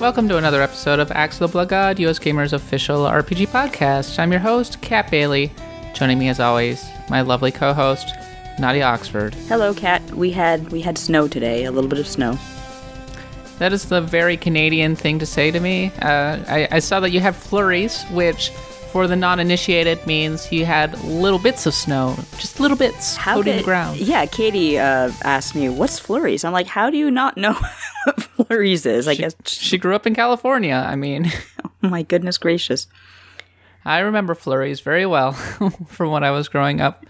Welcome to another episode of Axe of the Blood God, US Gamers official RPG podcast. I'm your host, Kat Bailey. Joining me as always, my lovely co-host, Nadia Oxford. Hello, Kat. We had we had snow today, a little bit of snow. That is the very Canadian thing to say to me. Uh, I, I saw that you have flurries, which for the non-initiated means you had little bits of snow, just little bits How coating could- the ground. Yeah, Katie uh, asked me, "What's flurries?" I'm like, "How do you not know what flurries is?" I guess. She grew up in California. I mean, Oh my goodness gracious! I remember flurries very well from when I was growing up.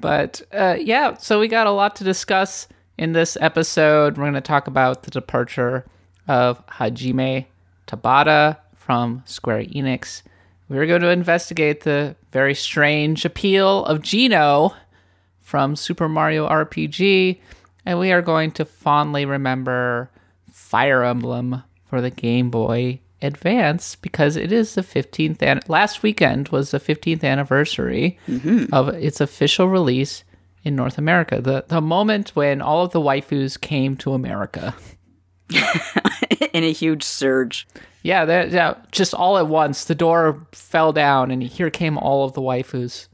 But uh, yeah, so we got a lot to discuss in this episode. We're going to talk about the departure of Hajime Tabata from Square Enix. We're going to investigate the very strange appeal of Geno from Super Mario RPG. And we are going to fondly remember Fire Emblem for the Game Boy Advance because it is the 15th an- last weekend was the 15th anniversary mm-hmm. of its official release in North America. The the moment when all of the waifus came to America. In a huge surge. Yeah, that, yeah, just all at once the door fell down and here came all of the waifus.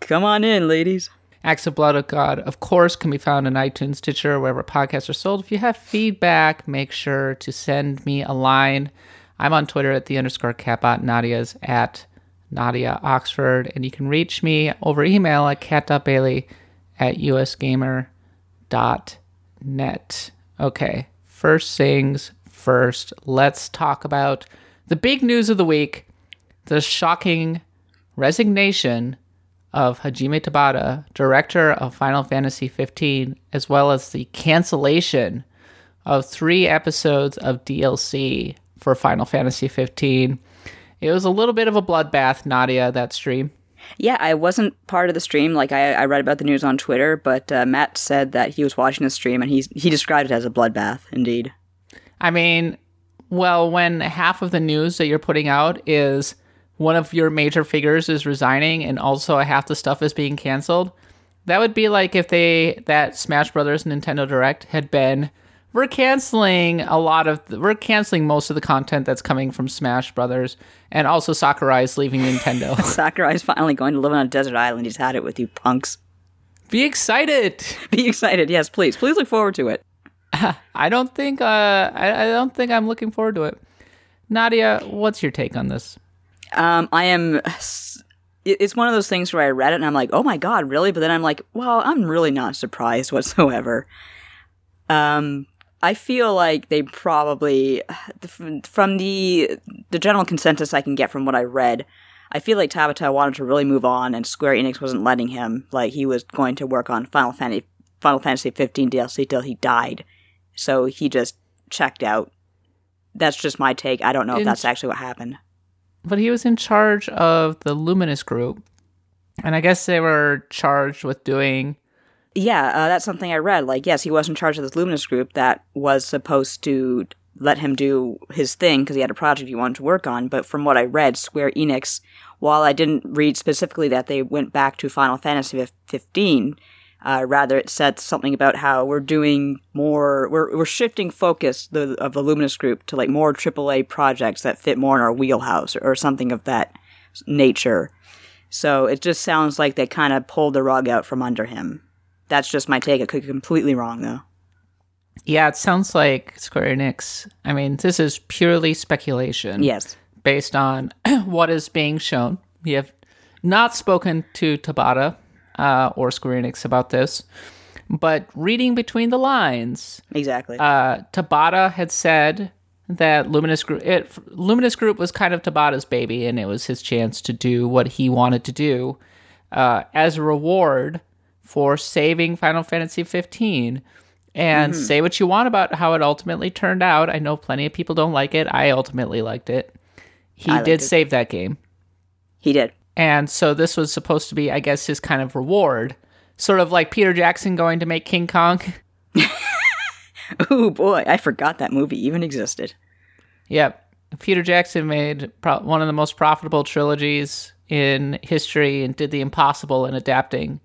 Come on in, ladies. Axe of Blood of God, of course, can be found in iTunes, Stitcher, wherever podcasts are sold. If you have feedback, make sure to send me a line. I'm on Twitter at the underscore katbot. Nadia's at Nadia Oxford. And you can reach me over email at kat.bailey at usgamer.net. Okay, first things first, let's talk about the big news of the week the shocking resignation of Hajime Tabata, director of Final Fantasy XV, as well as the cancellation of three episodes of DLC for Final Fantasy XV. It was a little bit of a bloodbath, Nadia, that stream. Yeah, I wasn't part of the stream. Like I, I read about the news on Twitter, but uh, Matt said that he was watching the stream and he's he described it as a bloodbath. Indeed. I mean, well, when half of the news that you're putting out is one of your major figures is resigning and also half the stuff is being canceled, that would be like if they that Smash Brothers Nintendo Direct had been we're canceling a lot of we're canceling most of the content that's coming from Smash Brothers and also Sakurai's leaving Nintendo. Sakurai's finally going to live on a desert island. He's had it with you punks. Be excited. Be excited. Yes, please. Please look forward to it. I don't think uh I, I don't think I'm looking forward to it. Nadia, what's your take on this? Um, I am. It's one of those things where I read it and I'm like, oh my god, really? But then I'm like, well, I'm really not surprised whatsoever. Um, I feel like they probably, from the the general consensus I can get from what I read, I feel like Tabata wanted to really move on, and Square Enix wasn't letting him. Like he was going to work on Final Fantasy Final Fantasy 15 DLC till he died, so he just checked out. That's just my take. I don't know if that's actually what happened. but he was in charge of the Luminous group. And I guess they were charged with doing Yeah, uh, that's something I read. Like, yes, he was in charge of this Luminous group that was supposed to let him do his thing because he had a project he wanted to work on. But from what I read, Square Enix, while I didn't read specifically that they went back to Final Fantasy fif- 15, Uh, rather, it said something about how we're doing more, we're, we're shifting focus the, of the Luminous Group to like more AAA projects that fit more in our wheelhouse or, or something of that nature. So it just sounds like they kind of pulled the rug out from under him. That's just my take. I could be completely wrong though. Yeah, it sounds like Square Enix. I mean, this is purely speculation. Yes. Based on what is being shown. We have not spoken to Tabata uh, or Square Enix about this, but reading between the lines, Exactly. uh, Tabata had said that Luminous Group, it, Luminous Group was kind of Tabata's baby, and it was his chance to do what he wanted to do uh, as a reward for saving Final Fantasy 15. And Mm-hmm. say what you want about how it ultimately turned out. I know plenty of people don't like it. I ultimately liked it. He liked did it. save that game. he did. And so this was supposed to be, I guess, his kind of reward. Sort of like Peter Jackson going to make King Kong. Oh boy, I forgot that movie even existed. Yep. Peter Jackson made pro- one of the most profitable trilogies in history and did the impossible in adapting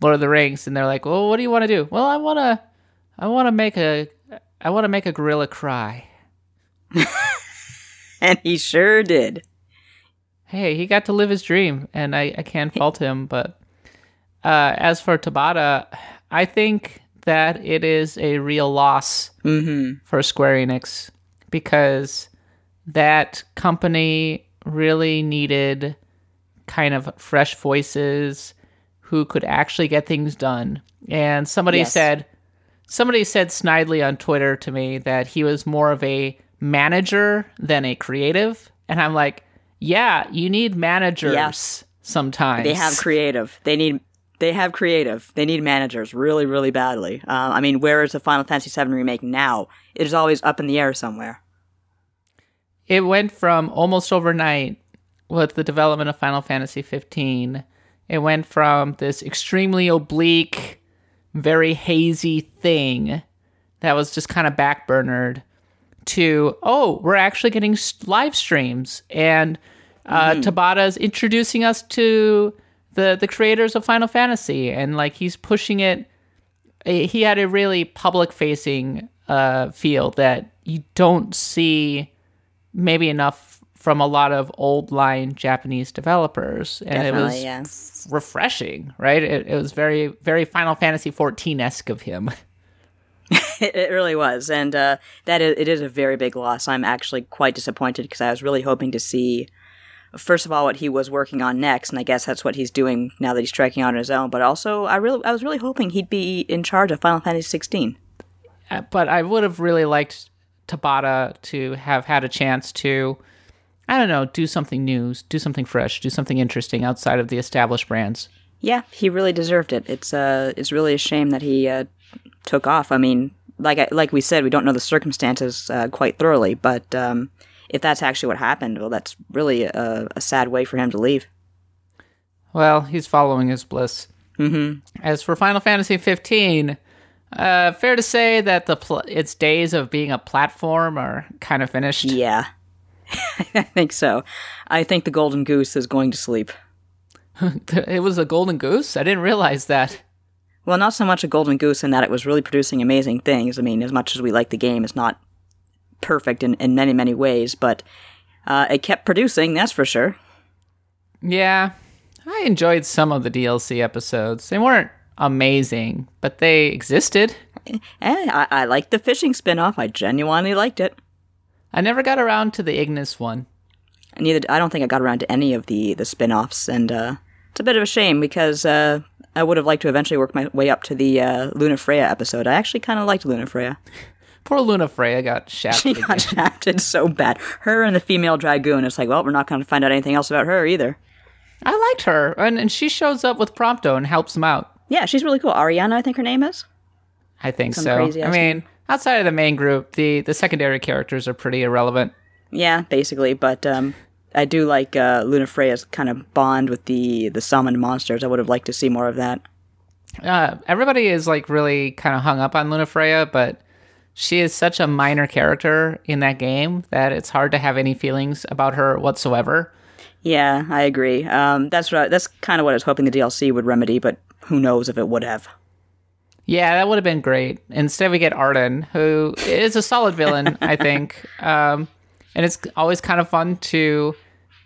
Lord of the Rings. And they're like, "Well, what do you want to do?" Well, I want to, I want to make a, I want to make a gorilla cry. And he sure did. Hey, he got to live his dream, and I, I can't fault him. But uh, as for Tabata, I think that it is a real loss for Square Enix because that company really needed kind of fresh voices who could actually get things done. And somebody Yes. said, somebody said snidely on Twitter to me that he was more of a manager than a creative. And I'm like, yeah, you need managers Yeah. sometimes. They have creative. They need. They have creative. They need managers really, really badly. Um, I mean, where is the Final Fantasy VII remake now? It is always up in the air somewhere. it went from almost overnight with the development of Final Fantasy 15. It went from this extremely oblique, very hazy thing that was just kind of backburnered to oh, we're actually getting live streams and uh, is introducing us to the the creators of Final Fantasy and like he's pushing it. eh, He had a really public facing uh, feel that you don't see maybe enough from a lot of old line Japanese developers, and it Definitely, was yeah. refreshing, right? It, it was very, very Final Fantasy fourteen esque of him. It, it really was, and uh, that is, it is a very big loss. I'm actually quite disappointed because I was really hoping to see, first of all, what he was working on next, and I guess that's what he's doing now that he's striking out on his own. But also, I really, I was really hoping he'd be in charge of Final Fantasy 16. Uh, but I would have really liked Tabata to have had a chance to, I don't know, do something new, do something fresh, do something interesting outside of the established brands. Yeah, he really deserved it. It's uh, it's really a shame that he uh, took off. I mean, like I, like we said, we don't know the circumstances uh, quite thoroughly, but um, if that's actually what happened, well, that's really a, a sad way for him to leave. Well, he's following his bliss. Mm-hmm. As for Final Fantasy 15, uh, fair to say that the pl- its days of being a platform are kind of finished. Yeah, I think so. I think the golden goose is going to sleep. It was a golden goose. I didn't realize that. Well, not so much a golden goose in that it was really producing amazing things. I mean, as much as we like the game, it's not perfect in, in many, many ways, but uh, it kept producing, that's for sure. Yeah, I enjoyed some of the DLC episodes. They weren't amazing, but they existed. And I, I liked the fishing spin off. I genuinely liked it. I never got around to the Ignis one. Neither I don't think I got around to any of the the spin-offs and uh it's a bit of a shame because uh I would have liked to eventually work my way up to the uh, Lunafreya episode. I actually kind of liked Lunafreya. Poor Lunafreya got She shafted. got shafted so bad. Her and the female dragoon. It's like, well, we're not going to find out anything else about her either. I liked her, and, and she shows up with Prompto and helps him out. Yeah, she's really cool. Aranea, I think her name is. I think Some so. I mean, outside of the main group, the the secondary characters are pretty irrelevant. Yeah, basically. But um, I do like uh, Lunafreya's kind of bond with the the summoned monsters. I would have liked to see more of that. Uh, everybody is like really kind of hung up on Lunafreya, but she is such a minor character in that game that it's hard to have any feelings about her whatsoever. Yeah, I agree. Um, that's what I, that's kind of what I was hoping the DLC would remedy, but who knows if it would have. Yeah, that would have been great. Instead, we get Ardyn, who is a solid villain, I think. Um, and it's always kind of fun to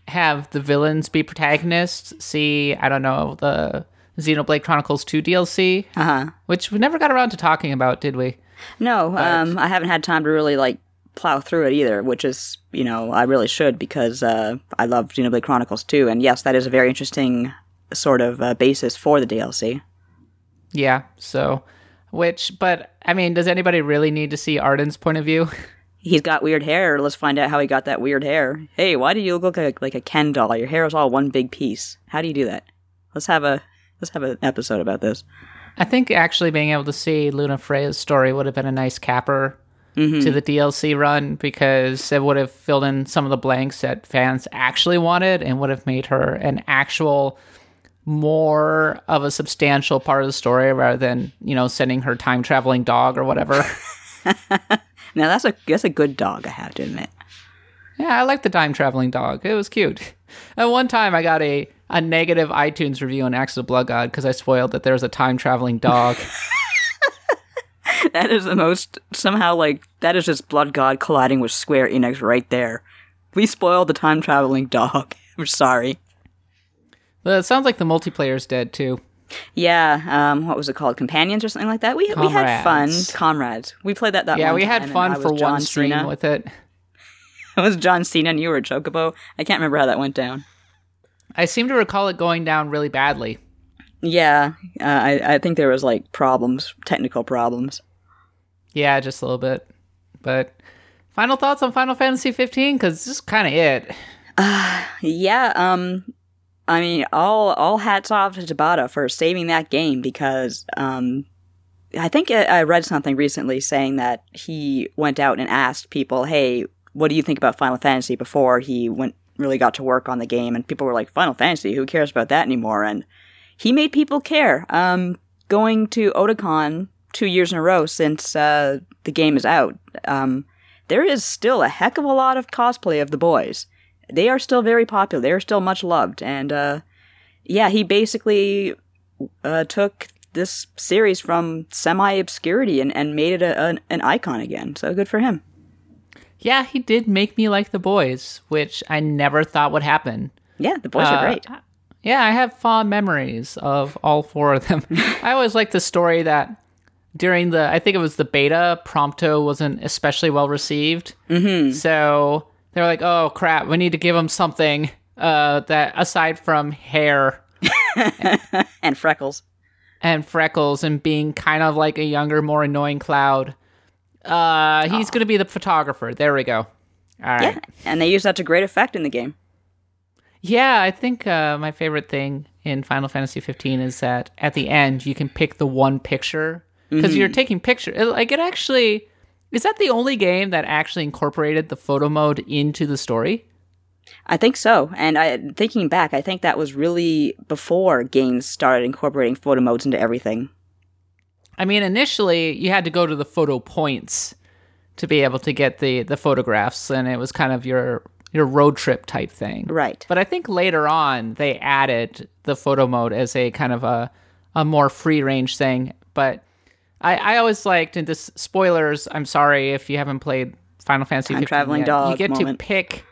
have the villains be protagonists. See, I don't know, the Xenoblade Chronicles 2 DLC, uh-huh. which we never got around to talking about, did we? No, um, I haven't had time to really like plow through it either, which is, you know, I really should because uh, I love Xenoblade Chronicles 2. And yes, that is a very interesting sort of uh, basis for the DLC. Yeah, so, which, but, I mean, does anybody really need to see Ardyn's point of view? He's got weird hair. Let's find out how he got that weird hair. Hey, why do you look like a, like a Ken doll? Your hair is all one big piece. How do you do that? Let's have a let's have an episode about this. I think actually being able to see Lunafreya's story would have been a nice capper mm-hmm. to the DLC run because it would have filled in some of the blanks that fans actually wanted and would have made her an actual more of a substantial part of the story rather than, you know, sending her time traveling dog or whatever. now that's a that's a good dog, I have to admit. Yeah, I like the time traveling dog. It was cute. At one time I got a a negative iTunes review on Axe of Blood God because I spoiled that there's a time traveling dog. that is the most somehow like that is just Blood God colliding with Square Enix right there. We spoiled the time traveling dog. I'm sorry. It sounds like the multiplayer's dead too. Yeah, um, what was it called? Companions or something like that. We we had fun. Comrades. We played that that. Yeah, we had fun for John one stream Cena. with it. It was John Cena and you were Chocobo. I can't remember how that went down. I seem to recall it going down really badly. Yeah, uh, I, I think there was like problems, technical problems. Yeah, just a little bit. But final thoughts on Final Fantasy 15 because this is kind of it. Uh, yeah. Um, I mean, all all hats off to Tabata for saving that game because um, I think I read something recently saying that he went out and asked people, "Hey, what do you think about Final Fantasy?" before he went really got to work on the game, and people were like, "Final Fantasy, who cares about that anymore?" And he made people care. Um, going to Otakon two years in a row since uh, the game is out, um, there is still a heck of a lot of cosplay of the boys. They are still very popular. They are still much loved, and uh, yeah, he basically uh, took this series from semi obscurity and, and made it a, an, an icon again. So good for him yeah, he did make me like the boys, which I never thought would happen. Yeah, the boys uh, are great. Yeah, I have fond memories of all four of them. I always like the story that during the, I think it was the beta, Prompto wasn't especially well received. Mm-hmm. So they were like, oh crap, we need to give him something uh, that aside from hair and freckles. And freckles and being kind of like a younger, more annoying Cloud uh, he's oh. going to be the photographer. There we go. All right. Yeah, and they use that to great effect in the game. Yeah, I think uh, my favorite thing in Final Fantasy 15 is that at the end you can pick the one picture because mm-hmm. you're taking picture. Like it actually is that the only game that actually incorporated the photo mode into the story. I think so. And I thinking back, I think that was really before games started incorporating photo modes into everything. I mean, initially you had to go to the photo points to be able to get the the photographs, and it was kind of your your road trip type thing. Right. But I think later on they added the photo mode as a kind of a a more free range thing. But I, I always liked, and this spoilers. I'm sorry if you haven't played Final Fantasy. I'm traveling yet, dog. You get moment. to pick.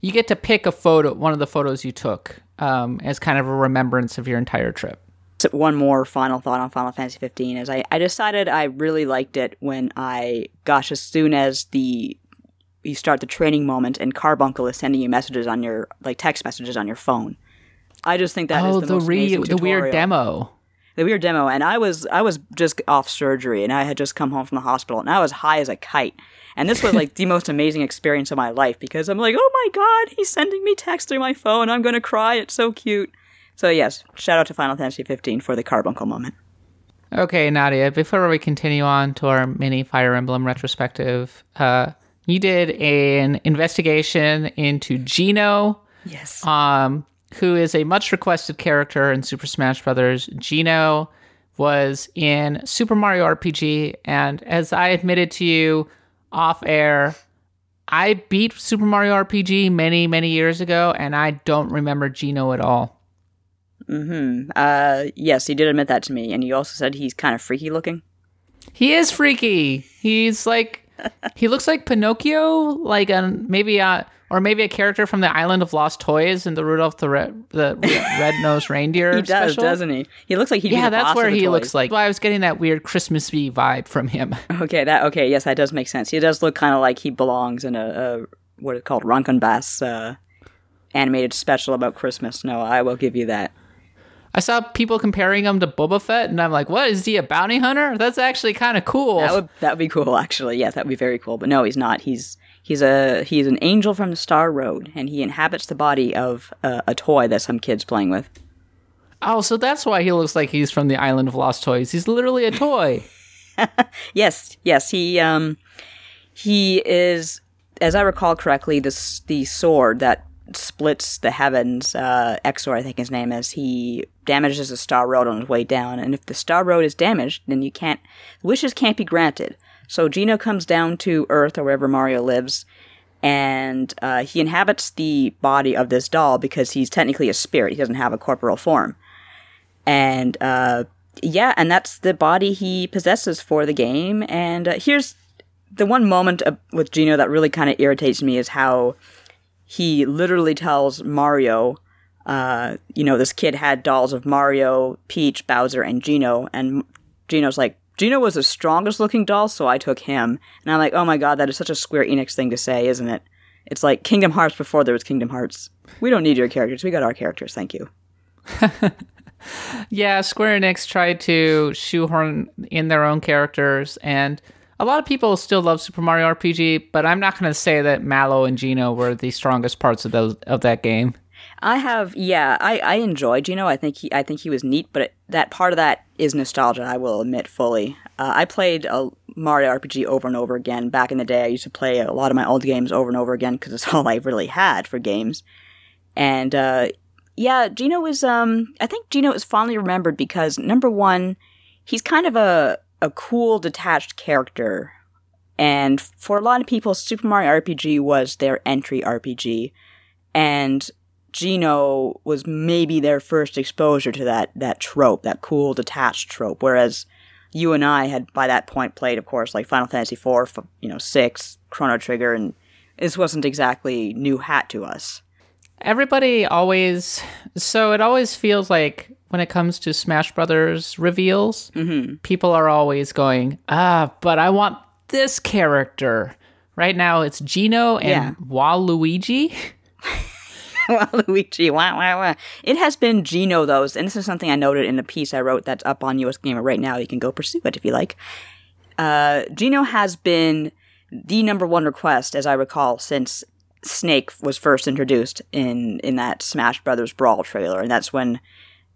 You get to pick a photo, one of the photos you took, um, as kind of a remembrance of your entire trip one more final thought on Final Fantasy 15 is I, I decided I really liked it when I, gosh, as soon as the you start the training moment and Carbuncle is sending you messages on your like text messages on your phone. I just think that oh, the, the, re- the weird demo. The weird demo, and I was I was just off surgery, and I had just come home from the hospital, and I was high as a kite. And this was like the most amazing experience of my life because I'm like, oh my god, he's sending me text through my phone. I'm gonna cry. It's so cute. So yes, shout out to Final Fantasy 15 for the carbuncle moment. Okay, Nadia, before we continue on to our mini Fire Emblem retrospective, uh, you did an investigation into Geno. Yes. Um, who is a much requested character in Super Smash Brothers. Geno was in Super Mario RPG, and as I admitted to you off air, I beat Super Mario RPG many, many years ago, and I don't remember Geno at all. Hmm. Uh, yes, he did admit that to me, and he also said he's kind of freaky looking. He is freaky. He's like, he looks like Pinocchio, like a maybe a or maybe a character from the Island of Lost Toys in the Rudolph the Red the Red Nosed Reindeer. He does, special. doesn't he? He looks like he. Yeah, that's where he looks like. Well, I was getting that weird Christmassy vibe from him. Okay, that okay. Yes, that does make sense. He does look kind of like he belongs in a, a what is called Rankin Bass uh, animated special about Christmas. No, I will give you that. I saw people comparing him to Boba Fett, and I'm like, what is he a bounty hunter? That's actually kind of cool. That would that would be cool, actually. Yeah, that would be very cool. But no, he's not. He's he's a he's an angel from the Star Road, and he inhabits the body of uh, a toy that some kids playing with. oh, so that's why he looks like he's from the Island of Lost Toys. He's literally a toy. Yes, yes, he um he is, as I recall correctly, the the sword that splits the heavens. Uh, Exor, I think his name is. He damages the Star Road on his way down, and if the Star Road is damaged, then you can't wishes can't be granted. So Geno comes down to Earth or wherever Mario lives, and uh, he inhabits the body of this doll because he's technically a spirit. He doesn't have a corporeal form, and uh, yeah, and that's the body he possesses for the game. And uh, here's the one moment with Geno that really kind of irritates me is how he literally tells Mario, uh, you know, this kid had dolls of Mario, Peach, Bowser, and Geno, and Geno's like, Geno was the strongest looking doll, so I took him. And I'm like, oh my god, that is such a Square Enix thing to say, isn't it? It's like Kingdom Hearts before there was Kingdom Hearts. We don't need your characters, we got our characters, thank you. Yeah, Square Enix tried to shoehorn in their own characters, and a lot of people still love Super Mario RPG. But I'm not going to say that Mallow and Geno were the strongest parts of those of that game. I have, yeah, I, I enjoy Geno. I think he, I think he was neat, but it, that part of that is nostalgia. I will admit fully. Uh, I played a Mario RPG over and over again back in the day. I used to play a lot of my old games over and over again because it's all I really had for games. And uh, yeah, Geno is. Um, I think Geno is fondly remembered because number one, he's kind of a a cool, detached character. And for a lot of people, Super Mario RPG was their entry RPG, and Geno was maybe their first exposure to that that trope, that cool detached trope. Whereas you and I had by that point played, of course, like Final Fantasy IV, you know, six, Chrono Trigger, and this wasn't exactly new hat to us. Everybody always so it always feels like when it comes to Smash Brothers reveals, people are always going, ah, but I want this character. Right now, it's Geno and Yeah. Waluigi. Waluigi, wah, wah, wah. It has been Geno, though, and this is something I noted in a piece I wrote that's up on US Gamer right now. You can go pursue it if you like. Uh, Geno has been the number one request, as I recall, since Snake was first introduced in in that Smash Brothers Brawl trailer, and that's when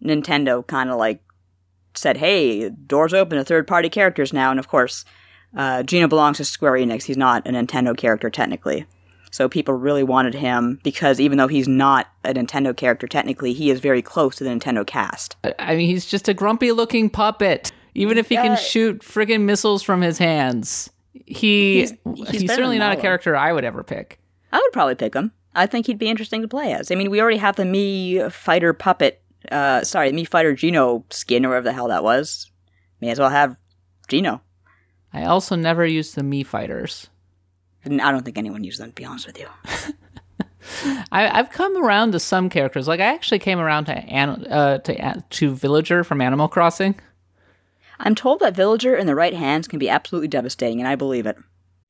Nintendo kind of like said, "Hey, doors open to third party characters now." And of course, uh, Geno belongs to Square Enix. He's not a Nintendo character technically. So people really wanted him because even though he's not a Nintendo character technically, he is very close to the Nintendo cast. I mean, he's just a grumpy looking puppet. Even if he can shoot friggin' missiles from his hands, he He's- he's, he's certainly not a character I would ever pick. I would probably pick him. I think he'd be interesting to play as. I mean, we already have the Mii Fighter puppet, uh, sorry, Mii Fighter Geno skin or whatever the hell that was. May as well have Geno. I also never used the Mii fighters. And I don't think anyone used them, to be honest with you. I, I've come around to some characters. Like I actually came around to An- uh, to to Villager from Animal Crossing. I'm told that Villager in the right hands can be absolutely devastating, and I believe it.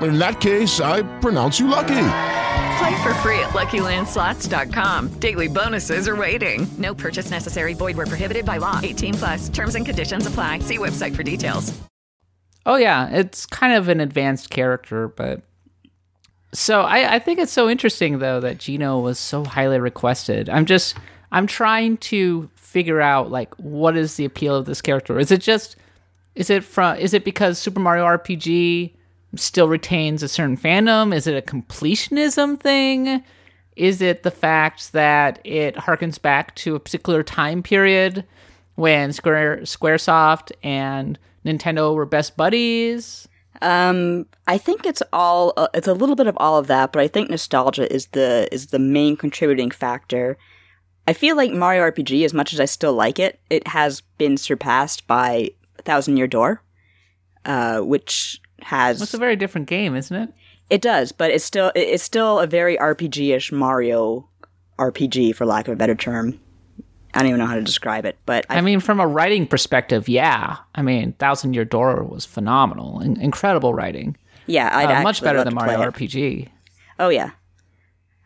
In that case, I pronounce you lucky. Play for free at LuckyLandSlots.com. Daily bonuses are waiting. No purchase necessary. Void were prohibited by law. 18 plus. Terms and conditions apply. See website for details. Oh yeah, it's kind of an advanced character, but so I, I think it's so interesting though that Geno was so highly requested. I'm just I'm trying to figure out like what is the appeal of this character. Is it just is it from is it because Super Mario RPG still retains a certain fandom? Is it a completionism thing? Is it the fact that it harkens back to a particular time period when Square Squaresoft and Nintendo were best buddies? Um, I think it's all uh, it's a little bit of all of that, but I think nostalgia is the is the main contributing factor. I feel like Mario RPG, as much as I still like it, it has been surpassed by Thousand Year Door, uh, which has It's a very different game, isn't it? it does, but it's still it's still a very RPG-ish Mario RPG, for lack of a better term. I don't even know how to describe it, but I, mean, from a writing perspective, yeah. I mean, Thousand Year Door was phenomenal, in- incredible writing. yeah, I'd Uh, much better than Mario. RPG. Oh yeah.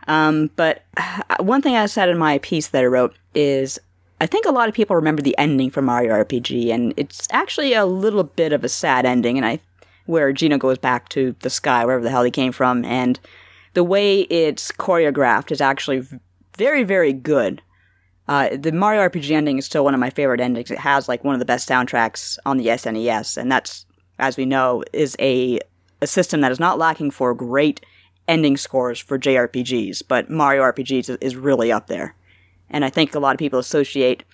Um, but uh, one thing I said in my piece that I wrote is I think a lot of people remember the ending for Mario RPG, and it's actually a little bit of a sad ending, and I where Geno goes back to the sky, wherever the hell he came from, and the way it's choreographed is actually very, very good. Uh, the Mario RPG ending is still one of my favorite endings. It has like one of the best soundtracks on the SNES, and that's, as we know, is a a system that is not lacking for great ending scores for JRPGs, but Mario RPGs is, is really up there. And I think a lot of people associate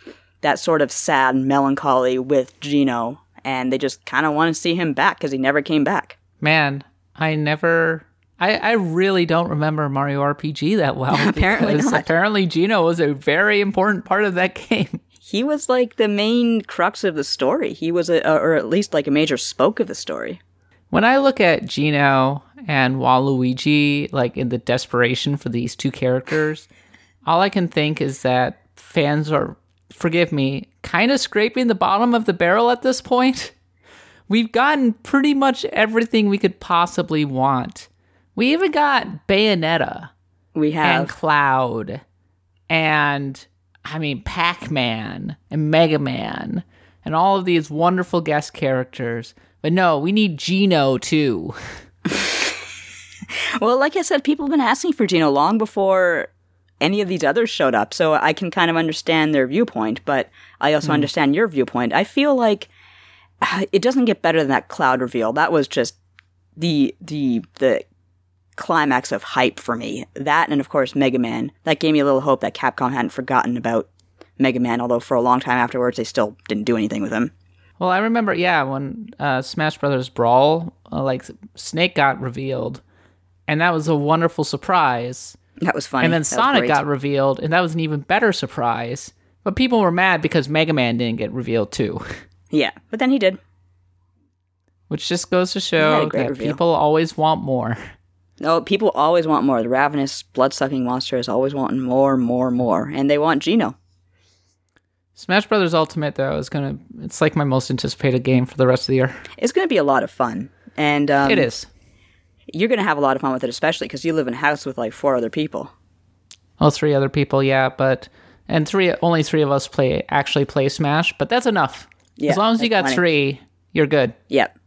that sort of sad melancholy with Geno, and they just kind of want to see him back because he never came back. Man, I never. I, I really don't remember Mario RPG that well. Apparently not. Apparently, Geno was a very important part of that game. He was like the main crux of the story. He was a, or at least like a major spoke of the story. When I look at Geno and Waluigi, like in the desperation for these two characters, all I can think is that fans are, forgive me, kind of scraping the bottom of the barrel at this point. We've gotten pretty much everything we could possibly want. We even got Bayonetta We have and Cloud and I mean Pac Man and Mega Man and all of these wonderful guest characters. But no, we need Geno too. Well, like I said, people have been asking for Geno long before any of these others showed up, so I can kind of understand their viewpoint, but I also understand your viewpoint. I feel like it doesn't get better than that cloud reveal. That was just the the the climax of hype for me. That and of course Mega Man. That gave me a little hope that Capcom hadn't forgotten about Mega Man, although for a long time afterwards they still didn't do anything with him. Well, I remember, yeah, when uh, Smash Brothers Brawl, uh, like Snake got revealed, and that was a wonderful surprise. That was funny. And then That Sonic got revealed, and that was an even better surprise. But people were mad because Mega Man didn't get revealed too, Yeah, but then he did. which just goes to show that reveal. people always want more. No, people always want more. The ravenous, blood-sucking monster is always wanting more, more, more, and they want Geno. Smash Brothers Ultimate though is gonna it's like my most anticipated game for the rest of the year. It's going to be a lot of fun, and um, it is. You're going to have a lot of fun with it, especially because you live in a house with like four other people. Oh, three other people, yeah, but and three only three of us play actually play Smash, but that's enough. Yeah, as long as you got three, you're good. Yep.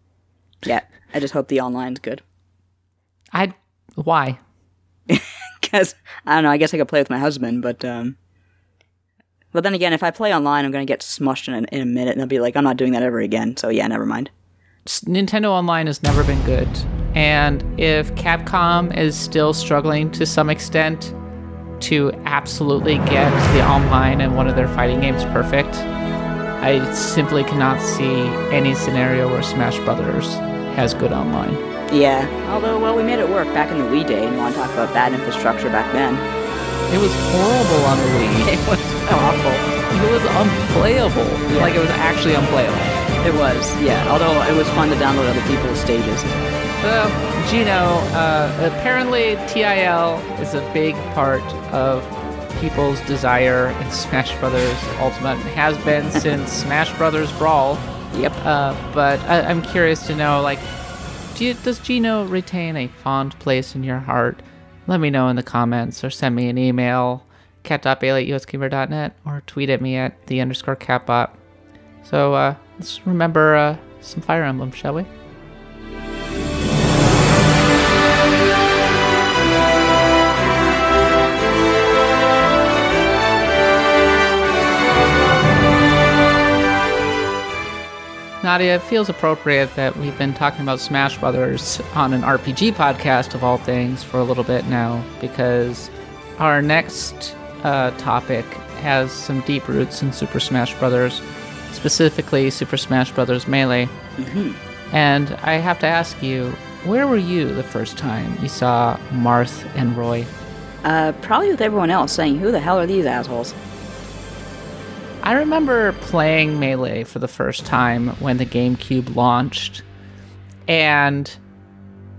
Yeah. I just hope the online's good. I why? Because I don't know. I guess I could play with my husband, but um. But then again, if I play online, I'm going to get smushed in a, in a minute, and I'll be like, I'm not doing that ever again. So yeah, never mind. Nintendo Online has never been good, and if Capcom is still struggling to some extent to absolutely get the online and one of their fighting games perfect, I simply cannot see any scenario where Smash Brothers has good online. Yeah. Although, well, we made it work back in the Wii day, and you want to talk about bad infrastructure back then. It was horrible on the Wii. It was awful. It was unplayable. Yeah. Like it was actually unplayable. It was, yeah. Although it was fun to download other people's stages. Well, Geno, uh, apparently TIL is a big part of people's desire in Smash Brothers Ultimate. It has been since Smash Brothers Brawl. Yep. Uh, but I, I'm curious to know, like, do you, does Geno retain a fond place in your heart? let me know in the comments or send me an email, kat.bailey at usgamer.net, or tweet at me at the underscore katbot. So uh, let's remember uh, some Fire Emblem, shall we? Nadia, it feels appropriate that we've been talking about Smash Brothers on an RPG podcast of all things for a little bit now, because our next uh, topic has some deep roots in Super Smash Brothers, specifically Super Smash Brothers Melee. And I have to ask you, where were you the first time you saw Marth and Roy? Uh, probably with everyone else saying, "Who the hell are these assholes?" I remember playing Melee for the first time when the GameCube launched and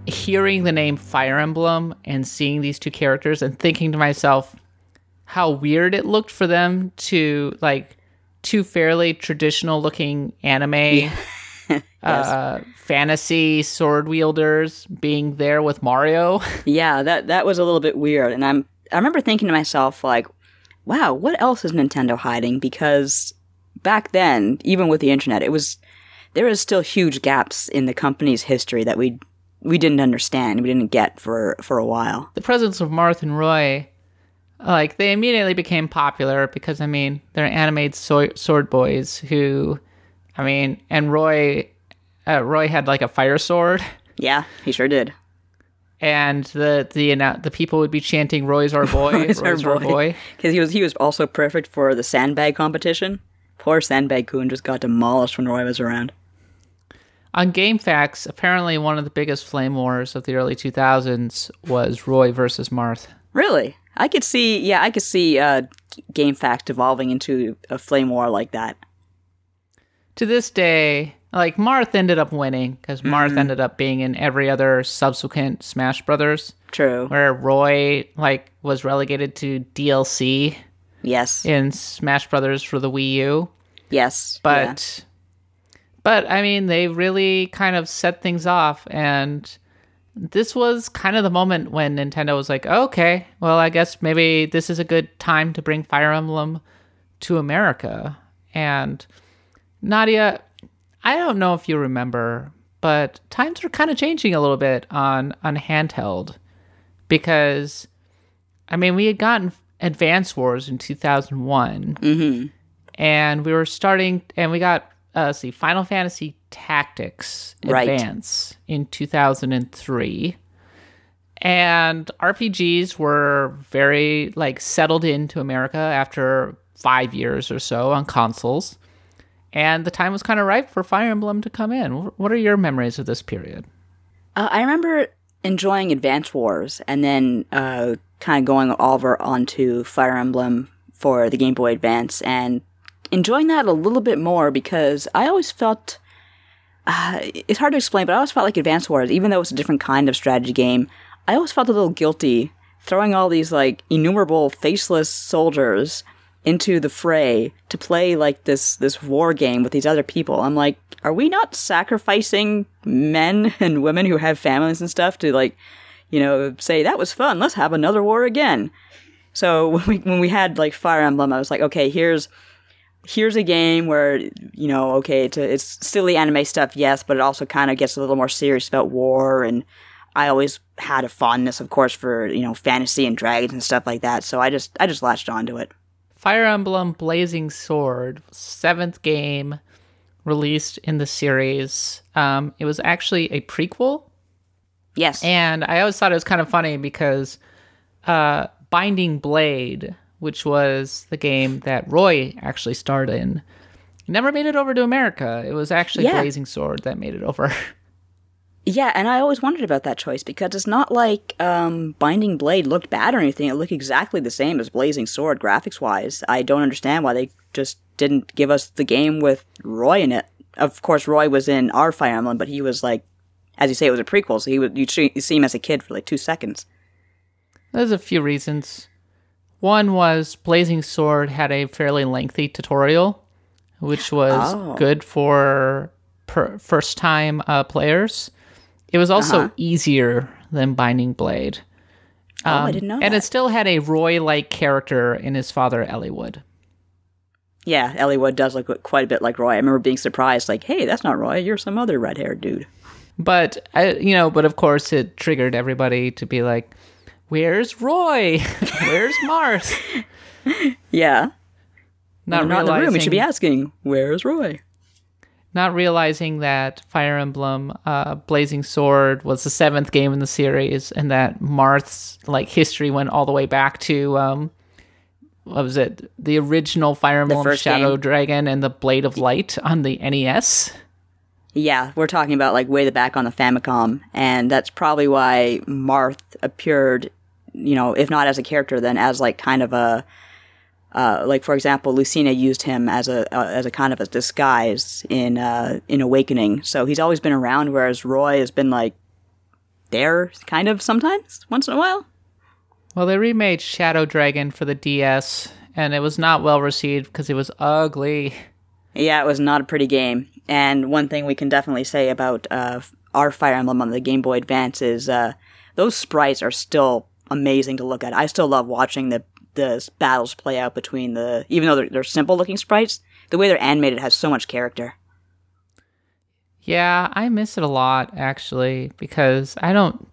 hearing the name Fire Emblem and seeing these two characters and thinking to myself how weird it looked for them to like two fairly traditional looking anime uh, fantasy sword wielders being there with Mario. Yeah, that that was a little bit weird, and I'm I remember thinking to myself like, "Wow, what else is Nintendo hiding?" Because back then, even with the internet, it was there was still huge gaps in the company's history that we we didn't understand, we didn't get for for a while. the presence of Marth and Roy, like they immediately became popular because I mean they're animated so- sword boys who, I mean, and Roy, uh, Roy had like a fire sword, Yeah, he sure did. And the the the people would be chanting "Roy's our boy, Roy's, Roy's our boy. boy." Because he was he was also perfect for the sandbag competition. Poor sandbag Coon just got demolished when Roy was around. On GameFAQs, apparently one of the biggest flame wars of the early 2000s was Roy versus Marth. Really, I could see. Yeah, I could see uh, GameFAQs evolving into a flame war like that. to this day, like Marth ended up winning because Marth mm-hmm. ended up being in every other subsequent Smash Brothers. True. Where Roy like was relegated to DLC Yes. in Smash Brothers for the Wii U. Yes. But but I mean they really kind of set things off and this was kind of the moment when Nintendo was like, okay, well, I guess maybe this is a good time to bring Fire Emblem to America. And Nadia, I don't know if you remember, but times were kind of changing a little bit on on handheld because I mean, we had gotten Advance Wars in 2001 Mm-hmm. and we were starting and we got uh let's see Final Fantasy Tactics Right. Advance in 2003 and RPGs were very like settled into America after 5 years or so on consoles and the time was kind of ripe for Fire Emblem to come in what are your memories of this period Uh, I remember enjoying Advance Wars and then uh, kind of going over onto Fire Emblem for the Game Boy Advance and enjoying that a little bit more because I always felt. Uh, it's hard to explain, but I always felt like Advance Wars, even though it's a different kind of strategy game, I always felt a little guilty throwing all these like innumerable faceless soldiers into the fray to play like this this war game with these other people. I'm like, are we not sacrificing men and women who have families and stuff to like, you know, say that was fun. Let's have another war again. So when we when we had like Fire Emblem, I was like, okay, here's here's a game where you know, okay, it's, a, it's silly anime stuff, yes, but it also kind of gets a little more serious about war and. I always had a fondness, of course, for you know fantasy and dragons and stuff like that. So I just I just latched onto it. Fire Emblem Blazing Sword, seventh game released in the series. Um, it was actually a prequel. Yes. And I always thought it was kind of funny because uh, Binding Blade, which was the game that Roy actually starred in, never made it over to America. It was actually Yeah. Blazing Sword that made it over. Yeah, and I always wondered about that choice because it's not like um, Binding Blade looked bad or anything. It looked exactly the same as Blazing Sword graphics wise. I don't understand why they just didn't give us the game with Roy in it. Of course, Roy was in our Fire Emblem, but he was like, as you say, it was a prequel, so he would you see him as a kid for like two seconds. There's a few reasons. One was Blazing Sword had a fairly lengthy tutorial, which was Oh. good for per- first time uh, players. It was also Uh-huh. easier than Binding Blade. Oh, I didn't know Um, And that. it still had a Roy-like character in his father, Eliwood. Yeah, Eliwood does look quite a bit like Roy. I remember being surprised, like, "Hey, that's not Roy. You're some other red-haired dude." But I, you know, but of course, it triggered everybody to be like, "Where's Roy? Where's Marth?" Yeah, Not not in the room. We should be asking, "Where's Roy?" Not realizing that Fire Emblem uh, Blazing Sword was the seventh game in the series, and that Marth's like history went all the way back to um, what was it? The original Fire Emblem Shadow game. Dragon and the Blade of Light on the NES. Yeah, we're talking about like way the back on the Famicom, and that's probably why Marth appeared, you know, if not as a character, then as like kind of a, uh, like for example, Lucina used him as a uh, as a kind of a disguise in uh, in Awakening. So he's always been around, whereas Roy has been like there, kind of sometimes, once in a while. Well, they remade Shadow Dragon for the DS, and it was not well received because it was ugly. Yeah, it was not a pretty game. And one thing we can definitely say about uh, our Fire Emblem on the Game Boy Advance is uh, those sprites are still amazing to look at. I still love watching the the battles play out between the, even though they're, they're simple looking sprites, the way they're animated has so much character. Yeah, I miss it a lot actually because I don't.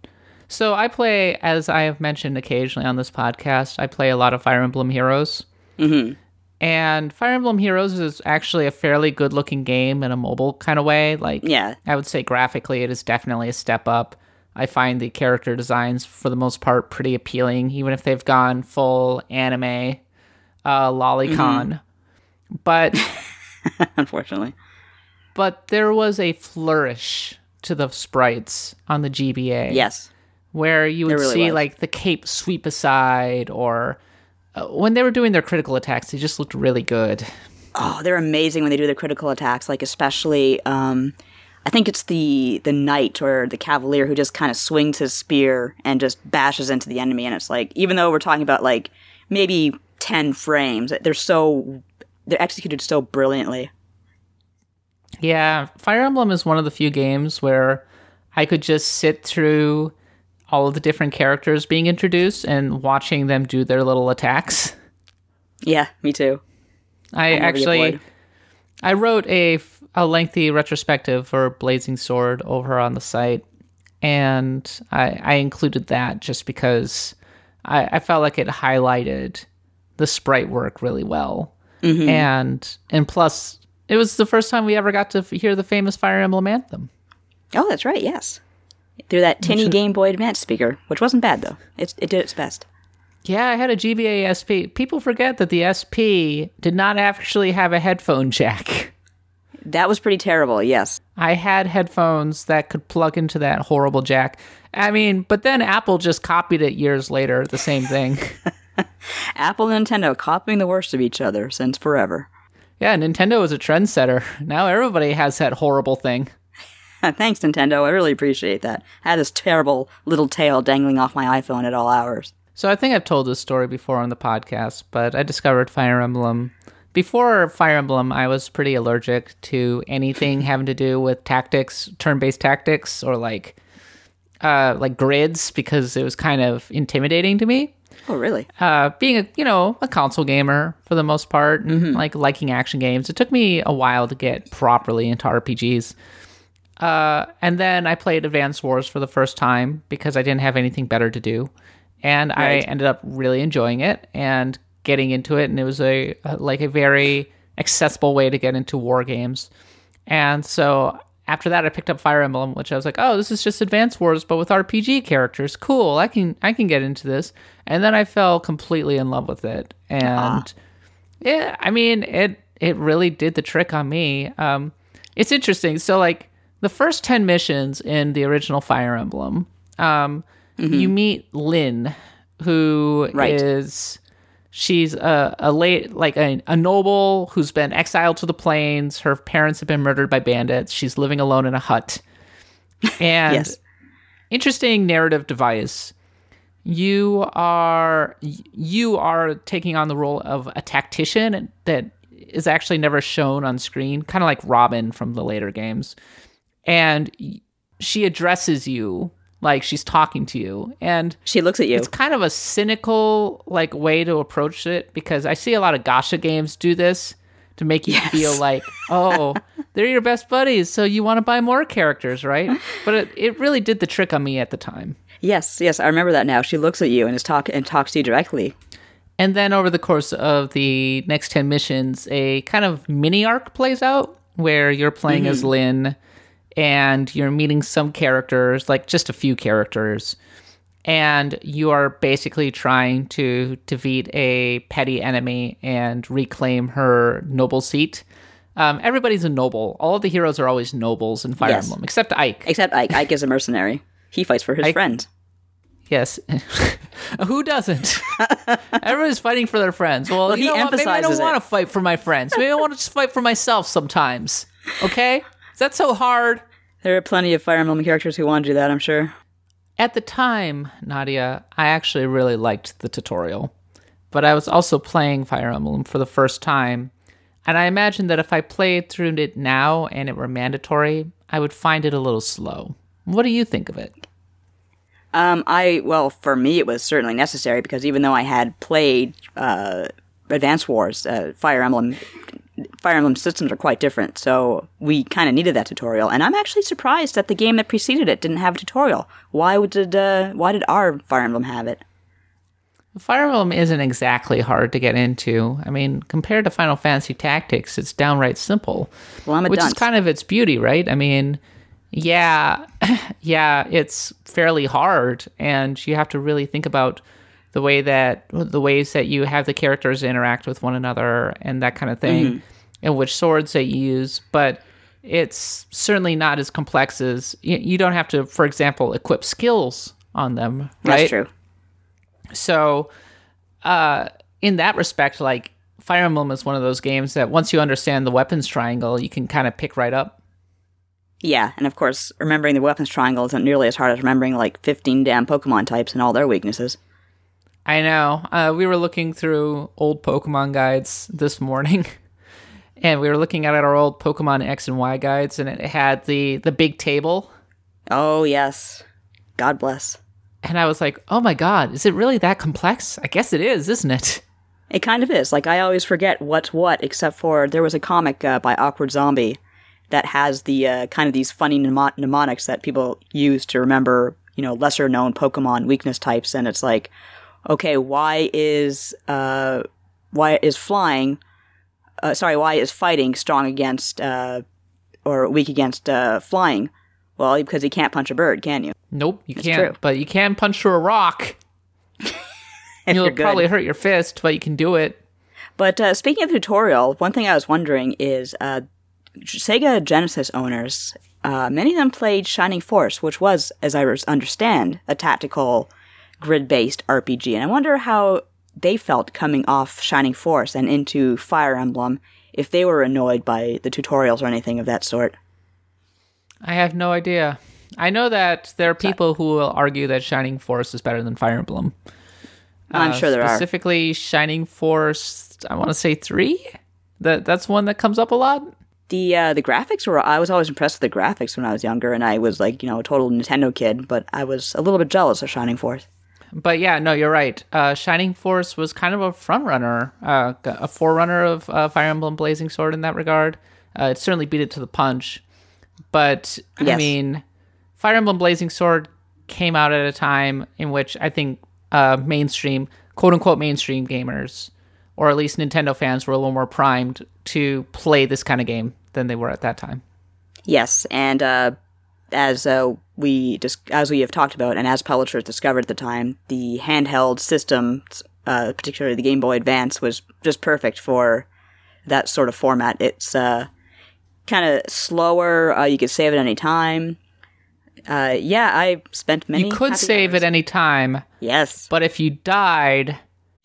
So I play, as I have mentioned occasionally on this podcast, I play a lot of Fire Emblem Heroes. Mm-hmm. And Fire Emblem Heroes is actually a fairly good looking game in a mobile kind of way. Like, Yeah. I would say graphically, it is definitely a step up. I find the character designs, for the most part, pretty appealing, even if they've gone full anime uh, lolicon. But Unfortunately. but there was a flourish to the sprites on the GBA. Yes. where you would really see was. like the cape sweep aside, or uh, when they were doing their critical attacks, they just looked really good. Oh, they're amazing when they do their critical attacks. Like especially, um, I think it's the the knight or the cavalier who just kind of swings his spear and just bashes into the enemy. And it's like, even though we're talking about like maybe ten frames, they're so they're executed so brilliantly. Yeah, Fire Emblem is one of the few games where I could just sit through all of the different characters being introduced and watching them do their little attacks. Yeah, me too. I actually. I wrote a a lengthy retrospective for Blazing Sword over on the site, and I, I included that just because I, I felt like it highlighted the sprite work really well, Mhm. and and plus it was the first time we ever got to hear the famous Fire Emblem anthem. Oh, that's right. Yes, through that tinny Which- Game Boy Advance speaker, which wasn't bad though. It it did its best. Yeah, I had a GBA SP. People forget that the SP did not actually have a headphone jack. That was pretty terrible. Yes. I had headphones that could plug into that horrible jack. I mean, but then Apple just copied it years later, the same thing. Apple and Nintendo copying the worst of each other since forever. yeah, Nintendo is a trendsetter. Now everybody has that horrible thing. Thanks, Nintendo. I really appreciate that. I had this terrible little tail dangling off my iPhone at all hours. So I think I've told this story before on the podcast, but I discovered Fire Emblem. Before Fire Emblem, I was pretty allergic to anything having to do with tactics, turn-based tactics, or like uh, like grids, because it was kind of intimidating to me. Oh, really? uh, being a you know a console gamer for the most part, and like liking action games, it took me a while to get properly into RPGs. Uh, and then I played Advance Wars for the first time because I didn't have anything better to do, and I ended up really enjoying it and getting into it. And it was a like a very accessible way to get into war games. And so after that, I picked up Fire Emblem, which I was like, oh, this is just Advance Wars, but with RPG characters. Cool, I can I can get into this. And then I fell completely in love with it, and yeah, I mean it it really did the trick on me. Um, it's interesting. So like the first ten missions in the original Fire Emblem, um, you meet Lyn, who is Right. She's a, a late like a, a noble who's been exiled to the plains. Her parents have been murdered by bandits. She's living alone in a hut. And Yes. interesting narrative device. You are you are taking on the role of a tactician that is actually never shown on screen, kind of like Robin from the later games. And she addresses you like she's talking to you. And she looks at you. it's kind of a cynical like way to approach it because i see a lot of gacha games do this to make you yes. feel like oh they're your best buddies so you want to buy more characters right? But it, it really did the trick on me at the time. Yes yes i remember that now. She looks at you and is talk and talks to you directly. And then over the course of the next 10 missions a kind of mini arc plays out where you're playing mm-hmm. as lyn and you're meeting some characters, like just a few characters, and you are basically trying to defeat a petty enemy and reclaim her noble seat. Um, everybody's a noble. All of the heroes are always nobles in Fire yes. Emblem, except Ike. Except Ike. Ike is a mercenary. He fights for his Ike, friend. Yes. Who doesn't? Everybody's fighting for their friends. Well, well you know what? Maybe I don't want to fight for my friends. Maybe I want to just fight for myself sometimes. Okay? Is that so hard? There are plenty of Fire Emblem characters who want to do that, I'm sure. At the time, Nadia, I actually really liked the tutorial. But I was also playing Fire Emblem for the first time, and I imagine that if I played through it now and it were mandatory, I would find it a little slow. What do you think of it? Um, I well, for me, it was certainly necessary because even though I had played uh, Advance Wars, uh, Fire Emblem Fire Emblem systems are quite different, so we kind of needed that tutorial. And I'm actually surprised that the game that preceded it didn't have a tutorial. Why did uh, why did our Fire Emblem have it? Fire Emblem isn't exactly hard to get into. I mean, compared to Final Fantasy Tactics, it's downright simple. Well, which dunce. is kind of its beauty, right? I mean, yeah, yeah, it's fairly hard, and you have to really think about the way that the ways that you have the characters interact with one another and that kind of thing, mm-hmm. and which swords they use. But it's certainly not as complex as you, you don't have to, for example, equip skills on them. Right? That's true. So, uh, in that respect, like Fire Emblem is one of those games that once you understand the weapons triangle, you can kind of pick right up. Yeah, and of course, remembering the weapons triangle isn't nearly as hard as remembering like 15 damn Pokemon types and all their weaknesses. I know. Uh, we were looking through old Pokemon guides this morning, and we were looking at our old Pokemon X and Y guides, and it had the the big table. Oh yes, God bless. And I was like, "Oh my God, is it really that complex? I guess it is, isn't it?" It kind of is. Like I always forget what's what, except for there was a comic uh, by Awkward Zombie that has the uh, kind of these funny mnemonics that people use to remember, you know, lesser known Pokemon weakness types, and it's like okay, why is uh, why is flying? Uh, sorry, why is fighting strong against uh, or weak against uh, flying? Well, because you can't punch a bird, can you? Nope, you can't. True. But you can punch through a rock. You'll probably hurt your fist, but you can do it. But uh, speaking of tutorial, one thing I was wondering is uh, Sega Genesis owners, uh, many of them played Shining Force, which was, as I understand, a tactical grid based RPG. And I wonder how they felt coming off Shining Force and into Fire Emblem if they were annoyed by the tutorials or anything of that sort. I have no idea. I know that there are people who will argue that Shining Force is better than Fire Emblem. I'm uh, sure there specifically are. Specifically, Shining Force, I want to say three. That that's one that comes up a lot. The uh, the graphics were I was always impressed with the graphics when I was younger, and I was like you know a total Nintendo kid, but I was a little bit jealous of Shining Force. But yeah, no, you're right. Uh, Shining Force was kind of a front runner, uh, a forerunner of uh, Fire Emblem Blazing Sword in that regard. Uh, it certainly beat it to the punch. But yes. I mean, Fire Emblem Blazing Sword came out at a time in which I think uh, mainstream, quote unquote, mainstream gamers, or at least Nintendo fans, were a little more primed to play this kind of game than they were at that time. Yes, and uh, as uh, we dis- as we have talked about, and as publishers discovered at the time, the handheld system, uh, particularly the Game Boy Advance, was just perfect for that sort of format. It's uh, kind of slower. Uh, you could save at any time. Uh, yeah, I spent many. You could save hours. at any time. Yes, but if you died,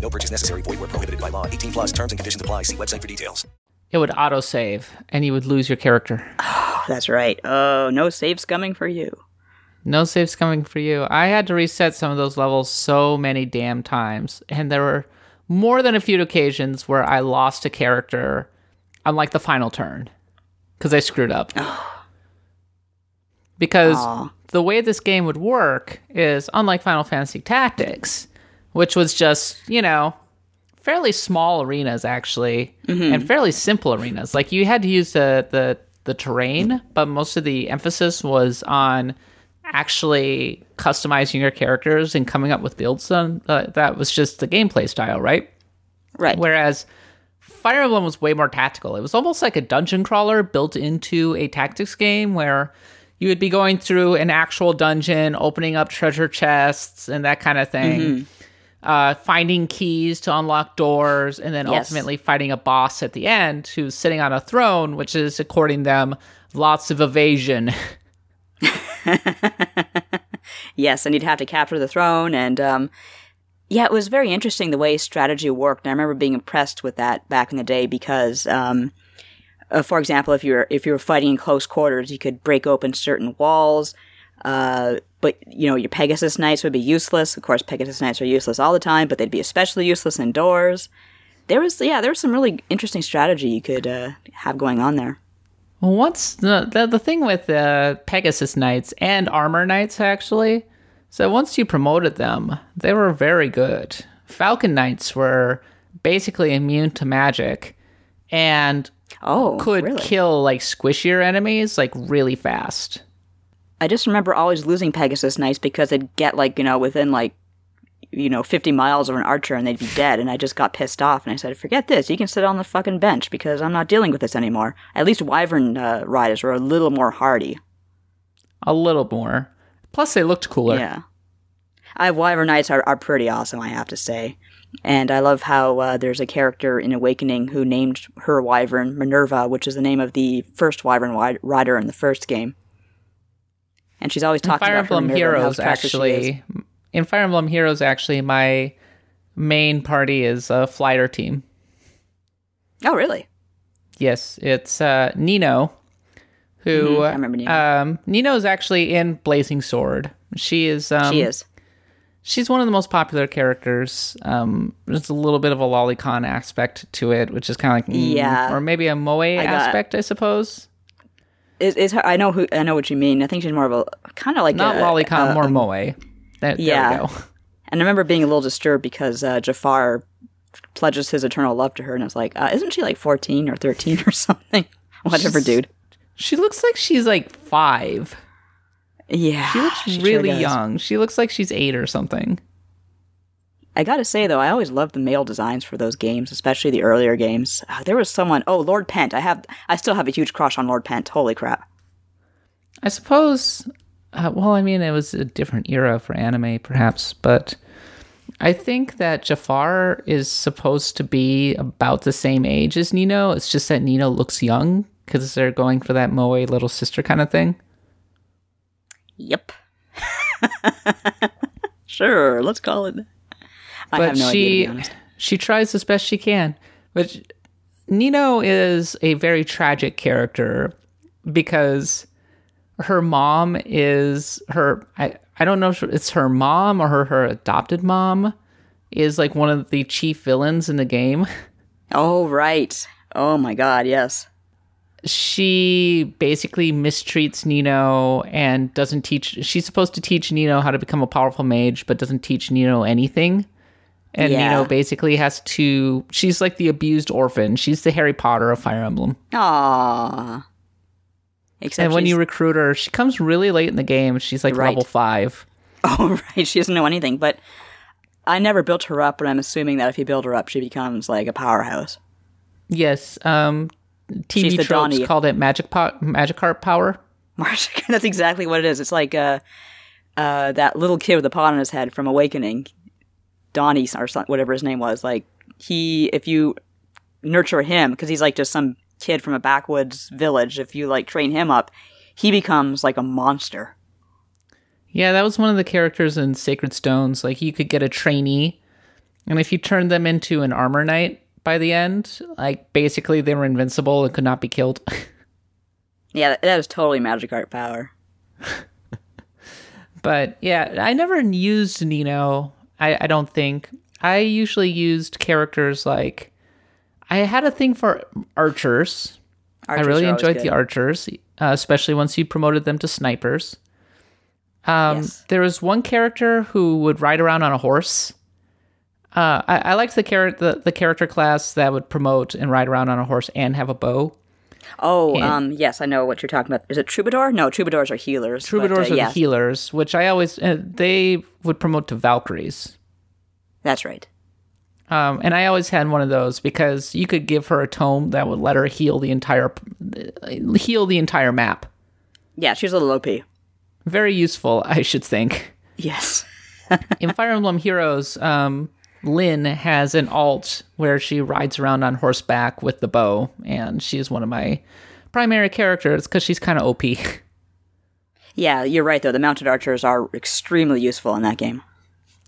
No purchase necessary. Void where prohibited by law. 18 plus terms and conditions apply. See website for details. It would autosave and you would lose your character. Oh, that's right. Oh, no saves coming for you. No saves coming for you. I had to reset some of those levels so many damn times, and there were more than a few occasions where I lost a character on like the final turn because I screwed up. because Aw. the way this game would work is unlike Final Fantasy Tactics, which was just, you know, fairly small arenas actually and fairly simple arenas. Like you had to use the the the terrain, but most of the emphasis was on actually customizing your characters and coming up with builds on uh, that was just the gameplay style, right? Right. Whereas Fire Emblem was way more tactical. It was almost like a dungeon crawler built into a tactics game where you would be going through an actual dungeon, opening up treasure chests and that kind of thing, uh, finding keys to unlock doors, and then Yes. ultimately fighting a boss at the end who's sitting on a throne, which is, according to them, lots of evasion. Yes, and you'd have to capture the throne, and um, yeah, it was very interesting the way strategy worked. And I remember being impressed with that back in the day because, um, uh, for example, if you're if you were fighting in close quarters, you could break open certain walls. Uh, but you know, your Pegasus Knights would be useless. Of course, Pegasus Knights are useless all the time, but they'd be especially useless indoors. There was yeah, there was some really interesting strategy you could uh, have going on there. Well, once the the, the thing with uh, Pegasus Knights and Armor Knights actually, so once you promoted them, they were very good. Falcon Knights were basically immune to magic, and Oh, could really? kill like squishier enemies like really fast. I just remember always losing Pegasus Knights because they'd get like, you know, within like, you know, 50 miles of an archer and they'd be dead. And I just got pissed off and I said, forget this. You can sit on the fucking bench because I'm not dealing with this anymore. At least Wyvern uh, riders were a little more hardy. A little more. Plus, they looked cooler. Yeah. I Wyvern Knights are, are pretty awesome, I have to say. And I love how uh, there's a character in Awakening who named her Wyvern Minerva, which is the name of the first Wyvern wi- rider in the first game. And she's always talking Fire about Emblem Minerva and how Heroes, actually, in Fire Emblem Heroes, actually, my main party is a flighter team. Oh, really? Yes, it's uh, Nino, who Mhm, I remember Nino. Um, Nino is actually in Blazing Sword. She is. Um, she is. She's one of the most popular characters. Um, there's a little bit of a lolicon aspect to it, which is kind of like mm, Yeah. or maybe a moe I aspect, I suppose. Is, is her, I know who I know what you mean. I think she's more of a kind of like Not a, more a- moe. There, yeah. there we go. And I remember being a little disturbed because uh, Jaffar pledges his eternal love to her, and I was like, uh, "Isn't she like fourteen or thirteen or something?" Whatever, She's- dude. She looks like she's like five. Yeah, She looks she really does. young. She looks like she's eight or something. I gotta say though, I always loved the male designs for those games, especially the earlier games. Uh, there was someone. Oh, Lord Pent. I have. I still have a huge crush on Lord Pent. Holy crap. I suppose. Uh, well, I mean, it was a different era for anime, perhaps, but I think that Jaffar is supposed to be about the same age as Nino. It's just that Nino looks young because they're going for that moe little sister kind of thing. Yep. sure, let's call it. I but have no she idea. To be honest. she tries as best she can. But Nino is a very tragic character because her mom is her I, I don't know if it's her mom or her, her adopted mom is like one of the chief villains in the game. Oh right. Oh my god. Yes. She basically mistreats Nino and doesn't teach she's supposed to teach Nino how to become a powerful mage but doesn't teach Nino anything. And Yeah. Nino basically has to she's like the abused orphan. She's the Harry Potter of Fire Emblem. Aww. Except and when you recruit her, she comes really late in the game. She's like Right. level five. Oh, right. She doesn't know anything. But I never built her up, but I'm assuming that if you build her up, she becomes like a powerhouse. Yes. Um, She's TV the tropes Donnie. called it magic po- Magikarp power. Marsh, that's exactly what it is. It's like uh, uh, that little kid with the pot on his head from Awakening, Donnie or some, whatever his name was. Like he if you nurture him because he's like just some kid from a backwoods village. If you like train him up, he becomes like a monster. Yeah, that was one of the characters in Sacred Stones. Like you could get a trainee, and if you turned them into an armor knight by the end, like basically they were invincible and could not be killed. Yeah, that, that is totally Magikarp power. but yeah, I never used Nino. I, I don't think. I usually used characters like I had a thing for archers. Archers I really enjoyed good. the archers, uh, especially once you promoted them to snipers. Um, Yes. There was one character who would ride around on a horse. Uh, I, I liked the, char- the the character class that would promote and ride around on a horse and have a bow. Oh, And- um, yes, I know what you're talking about. Is it troubadour? No, troubadours are healers. but, Troubadours uh, are the healers, which I always uh, they would promote to Valkyries. That's right. Um, and I always had one of those because you could give her a tome that would let her heal the entire heal the entire map. Yeah, she's a little OP. Very useful, I should think. Yes. In Fire Emblem Heroes, um, Lyn has an alt where she rides around on horseback with the bow, and she is one of my primary characters because she's kind of OP. Yeah, you're right though. The mounted archers are extremely useful in that game.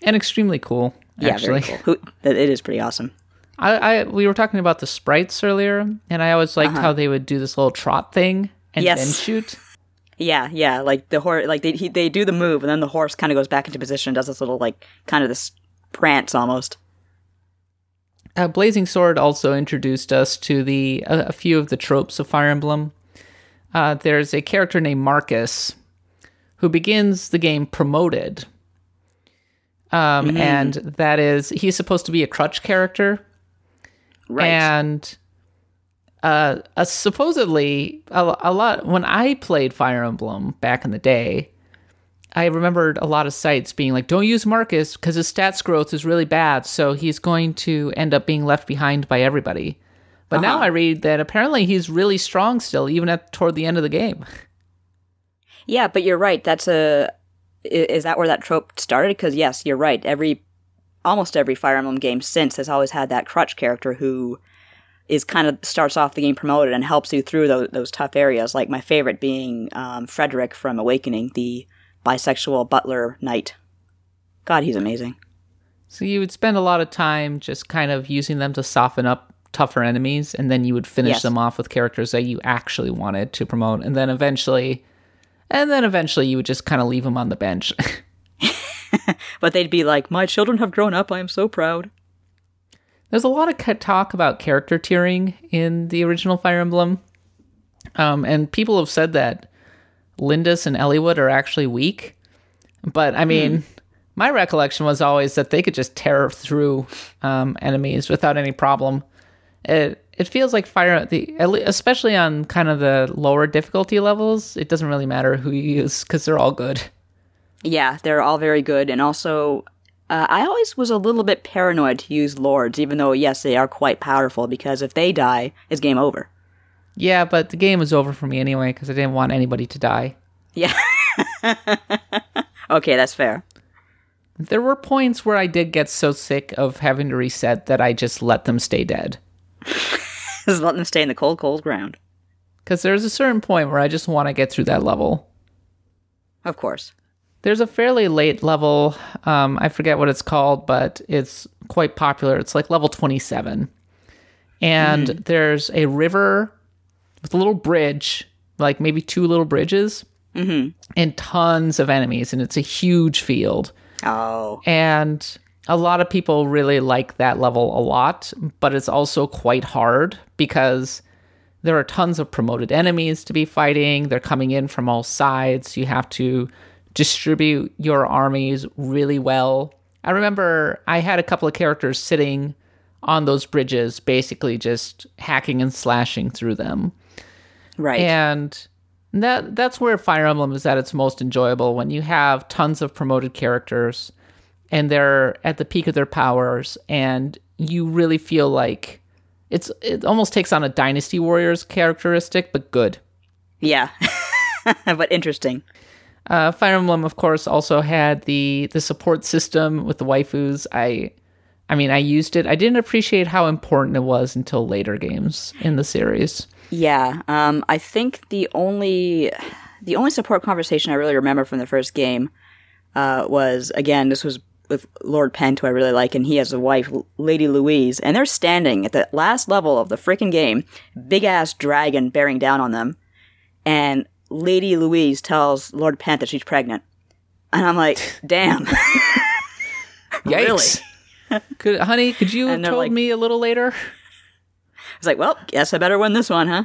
and extremely cool. Yeah, very cool. It is pretty awesome. I, I we were talking about the sprites earlier, and I always liked Uh-huh. how they would do this little trot thing and Yes. then shoot. Yeah, yeah, like the horse, like they he, they do the move, and then the horse kind of goes back into position, and does this little like kind of this prance almost. Uh, Blazing Sword also introduced us to the a, a few of the tropes of Fire Emblem. Uh, there's a character named Marcus who begins the game promoted, um, Mhm. and that is he's supposed to be a crutch character, Right. And uh, uh, supposedly a, a lot when I played Fire Emblem back in the day, I remembered a lot of sites being like, "Don't use Marcus because his stats growth is really bad, so he's going to end up being left behind by everybody." But now Uh-huh. I read that apparently he's really strong still, even at toward the end of the game. Yeah, but you're right. That's a is that where that trope started? Because yes, you're right. Every almost every Fire Emblem game since has always had that crutch character who is kind of starts off the game promoted and helps you through those, those tough areas. Like my favorite being um, Frederick from Awakening, the bisexual butler knight. God, he's amazing. So you would spend a lot of time just kind of using them to soften up tougher enemies, and then you would finish Yes. them off with characters that you actually wanted to promote, and then eventually, and then eventually you would just kind of leave them on the bench. But they'd be like, "My children have grown up. I am so proud." There's a lot of talk about character tiering in the original Fire Emblem, um, and people have said that Lyndis and Eliwood are actually weak. But I mean, my recollection was always that they could just tear through um, enemies without any problem. It it feels like fire the especially on kind of the lower difficulty levels. It doesn't really matter who you use because they're all good. Yeah, they're all very good, and also, uh, I always was a little bit paranoid to use lords, even though yes, they are quite powerful. Because if they die, it's game over. Yeah, but the game was over for me anyway because I didn't want anybody to die. Yeah. okay, that's fair. There were points where I did get so sick of having to reset that I just let them stay dead. Just let them stay in the cold, cold ground. Because there's a certain point where I just want to get through that level. Of course. There's a fairly late level. Um, I forget what it's called, but it's quite popular. It's like level 27. And there's a river with a little bridge, like maybe two little bridges, Mm-hmm. and tons of enemies. And it's a huge field. Oh. And a lot of people really like that level a lot, but it's also quite hard because there are tons of promoted enemies to be fighting. They're coming in from all sides. You have to distribute your armies really well. I remember I had a couple of characters sitting on those bridges, basically just hacking and slashing through them. Right. And that that's where Fire Emblem is at its most enjoyable when you have tons of promoted characters and they're at the peak of their powers and you really feel like it's it almost takes on a Dynasty Warriors characteristic but good. Yeah. but interesting. Uh, Fire Emblem, of course, also had the the support system with the waifus. I I mean, I used it. I didn't appreciate how important it was until later games in the series. Yeah, um, I think the only the only support conversation I really remember from the first game uh, was again this was with Lord Pent, who I really like, and he has a wife, Lady Louise, and they're standing at the last level of the freaking game, big ass dragon bearing down on them, and Lady Louise tells Lord Pent that she's pregnant, and I'm like, damn, Yikes. could, honey, could you have told like- me a little later? It's like, well, guess I better win this one, huh?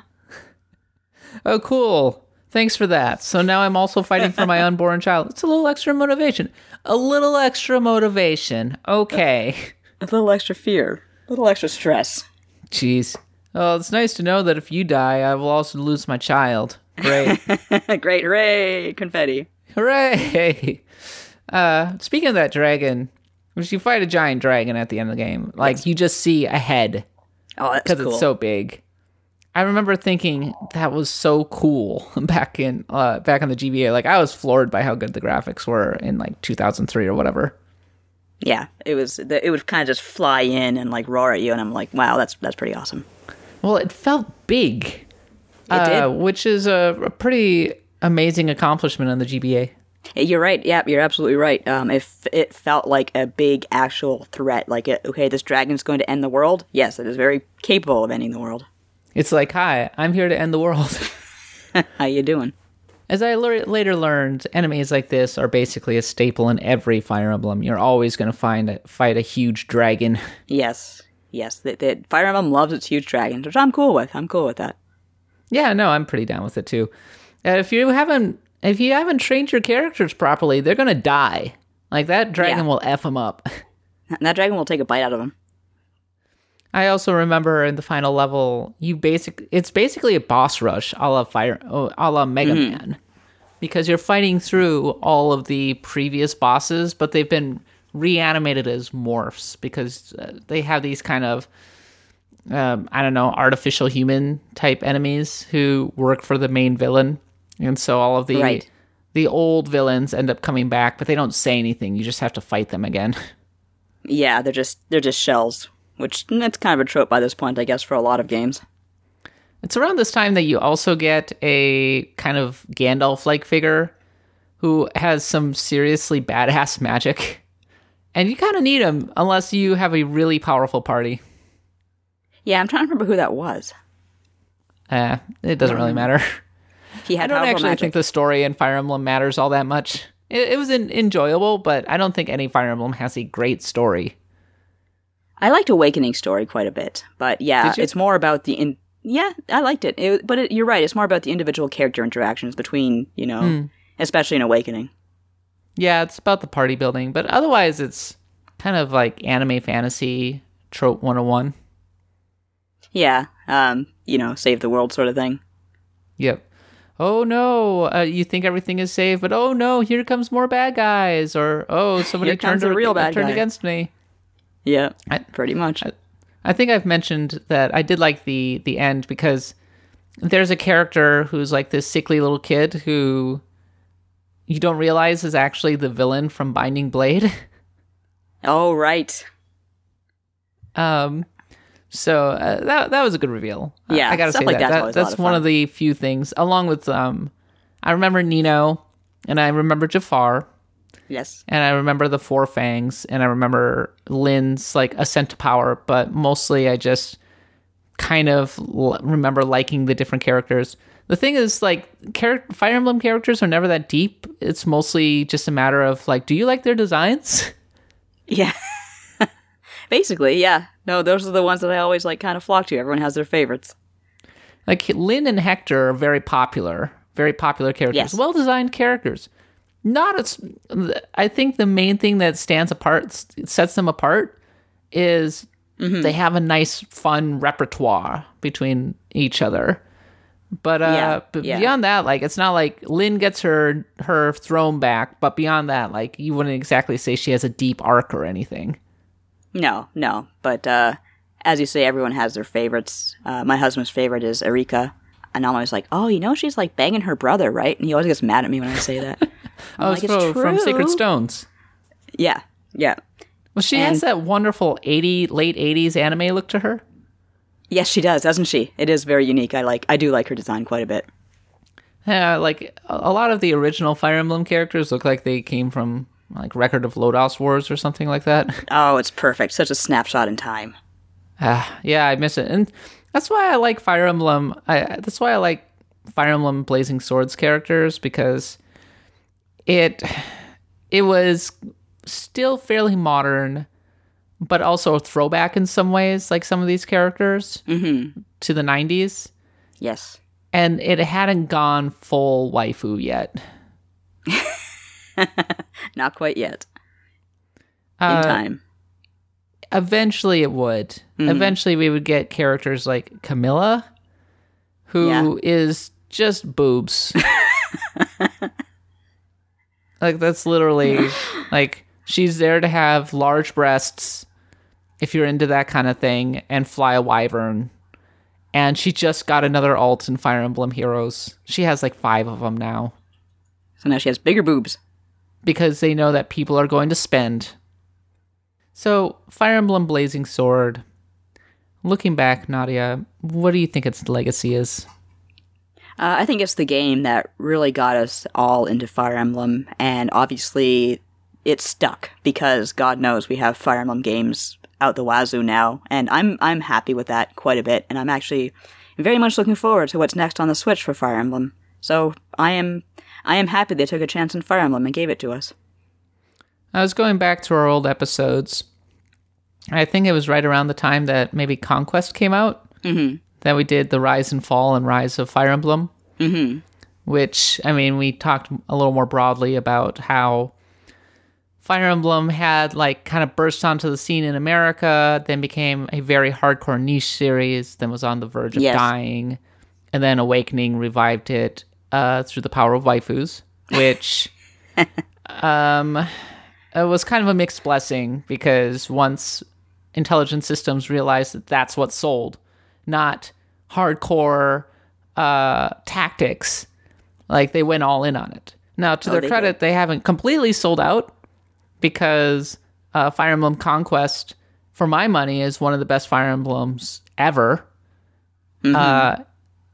Oh, cool. Thanks for that. So now I'm also fighting for my unborn child. It's a little extra motivation. A little extra motivation. Okay. A little extra fear, a little extra stress. Jeez. Oh, it's nice to know that if you die, I will also lose my child. Great. Great, hooray, confetti. Hooray! Uh, speaking of that dragon, which you fight a giant dragon at the end of the game, like you just see a head Oh, that's because cool. it's so big. I remember thinking that was so cool back in uh, back in the GBA. Like I was floored by how good the graphics were in like 2003 or whatever. yeah, it was. It would kind of just fly in and like roar at you, and I'm like, wow, that's that's pretty awesome. Well, it felt big, uh, did. which is a, a pretty amazing accomplishment on the GBA. You're right. Yeah, you're absolutely right. Um, if it felt like a big actual threat, like okay, this dragon's going to end the world. Yes, it is very capable of ending the world. It's like, hi, I'm here to end the world. How you doing? As I later learned, enemies like this are basically a staple in every Fire Emblem. You're always going to find a, fight a huge dragon. Yes, yes. The, the Fire Emblem loves its huge dragons, which I'm cool with. I'm cool with that. Yeah, no, I'm pretty down with it too. Uh, if you haven't if you haven't trained your characters properly, they're going to die. Like that dragon Yeah. will f them up. That dragon will take a bite out of them. I also remember in the final level, you basic it's basically a boss rush a la Fire a la Mega Mm-hmm. Man. Because you're fighting through all of the previous bosses, but they've been reanimated as morphs because uh, they have these kind of um, I don't know, artificial human type enemies who work for the main villain. And so all of the Right. the old villains end up coming back, but they don't say anything. You just have to fight them again. Yeah, they're just they're just shells, which that's kind of a trope by this point, I guess, for a lot of games. It's around this time that you also get a kind of Gandalf like figure who has some seriously badass magic. And you kind of need him unless you have a really powerful party. Yeah, I'm trying to remember who that was. Uh, it doesn't really matter. He had I don't actually magic. think the story in Fire Emblem matters all that much. It, it was en- enjoyable, but I don't think any Fire Emblem has a great story. I liked Awakening story quite a bit, but yeah, it's more about the in. Yeah, I liked it. it but it, you're right. It's more about the individual character interactions between you know, Hmm. especially in Awakening. Yeah, it's about the party building, but otherwise it's kind of like anime fantasy trope 101. Yeah, um, you know, save the world sort of thing. Yep. Oh no, uh, you think everything is safe, but oh no, here comes more bad guys, or oh, somebody turned a real bad turned guy. against me. Yeah, I- pretty much. I think I've mentioned that I did like the the end because there's a character who's like this sickly little kid who you don't realize is actually the villain from Binding Blade. oh right. Um, so uh, that that was a good reveal. Yeah, I gotta stuff say like that, that's That- always a lot that's one of the few things, along with um, I remember Nino, and I remember Jaffar, Yes. and I remember the Four Fangs, and I remember Lyn's like ascent to power. But mostly, I just kind of l- remember liking the different characters. The thing is, like, char- Fire Emblem characters are never that deep. It's mostly just a matter of like, do you like their designs? Yeah. Basically, yeah. No, those are the ones that I always like kind of flock to. Everyone has their favorites. Like Lyn and Hector are very popular, very popular characters, Yes. well designed characters. Not as I think the main thing that stands apart, sets them apart, is Mm-hmm. they have a nice, fun repertoire between each other. But uh, Yeah, but yeah. beyond that, like it's not like Lyn gets her her throne back. But beyond that, like you wouldn't exactly say she has a deep arc or anything. No, no. But uh, as you say, everyone has their favorites. Uh, my husband's favorite is Eirika. And I'm always like, oh, you know, she's like banging her brother, right? And he always gets mad at me when I say that. Oh, like, it's from, Sacred Stones. Yeah, yeah. Well, she has that wonderful 80 late 80s anime look to her. Yes, she does, doesn't she? It is very unique. I like. I do like her design quite a bit. Yeah, like a lot of the original Fire Emblem characters look like they came from like Record of Lodoss Wars or something like that. Oh, it's perfect. Such a snapshot in time. Ah, yeah, I miss it, and that's why I like Fire Emblem. I that's why I like Fire Emblem Blazing Swords characters because it it was still fairly modern, but also a throwback in some ways, like some of these characters to the '90s, Yes. and it hadn't gone full waifu yet. Not quite yet. Uh, In time. eventually it would. Mhm. Eventually we would get characters like Camilla, who is Yeah. just boobs. like that's literally like she's there to have large breasts if you're into that kind of thing and fly a wyvern. And she just got another alt in Fire Emblem Heroes. She has like 5 of them now So now she has bigger boobs. Because they know that people are going to spend. So, Fire Emblem Blazing Sword. Looking back, Nadia, what do you think its legacy is? Uh, I think it's the game that really got us all into Fire Emblem, and obviously it stuck because God knows we have Fire Emblem games out the wazoo now, and I'm I'm happy with that quite a bit, and I'm actually very much looking forward to what's next on the Switch for Fire Emblem. So I am I am happy they took a chance on Fire Emblem and gave it to us. I was going back to our old episodes. I think it was right around the time that maybe Conquest came out Mm-hmm. that we did the Rise and Fall and Rise of Fire Emblem. Mm-hmm. which I mean, we talked a little more broadly about how Fire Emblem had like kind of burst onto the scene in America, then became a very hardcore niche series, then was on the verge of Yes. dying, and then Awakening revived it uh, through the power of waifus, which um, it was kind of a mixed blessing because once intelligent systems realized that that's what sold, not hardcore uh, tactics. Like they went all in on it. Now, to Oh, their they credit, they haven't completely sold out because uh, Fire Emblem Conquest, for my money, is one of the best Fire Emblems ever. Uh,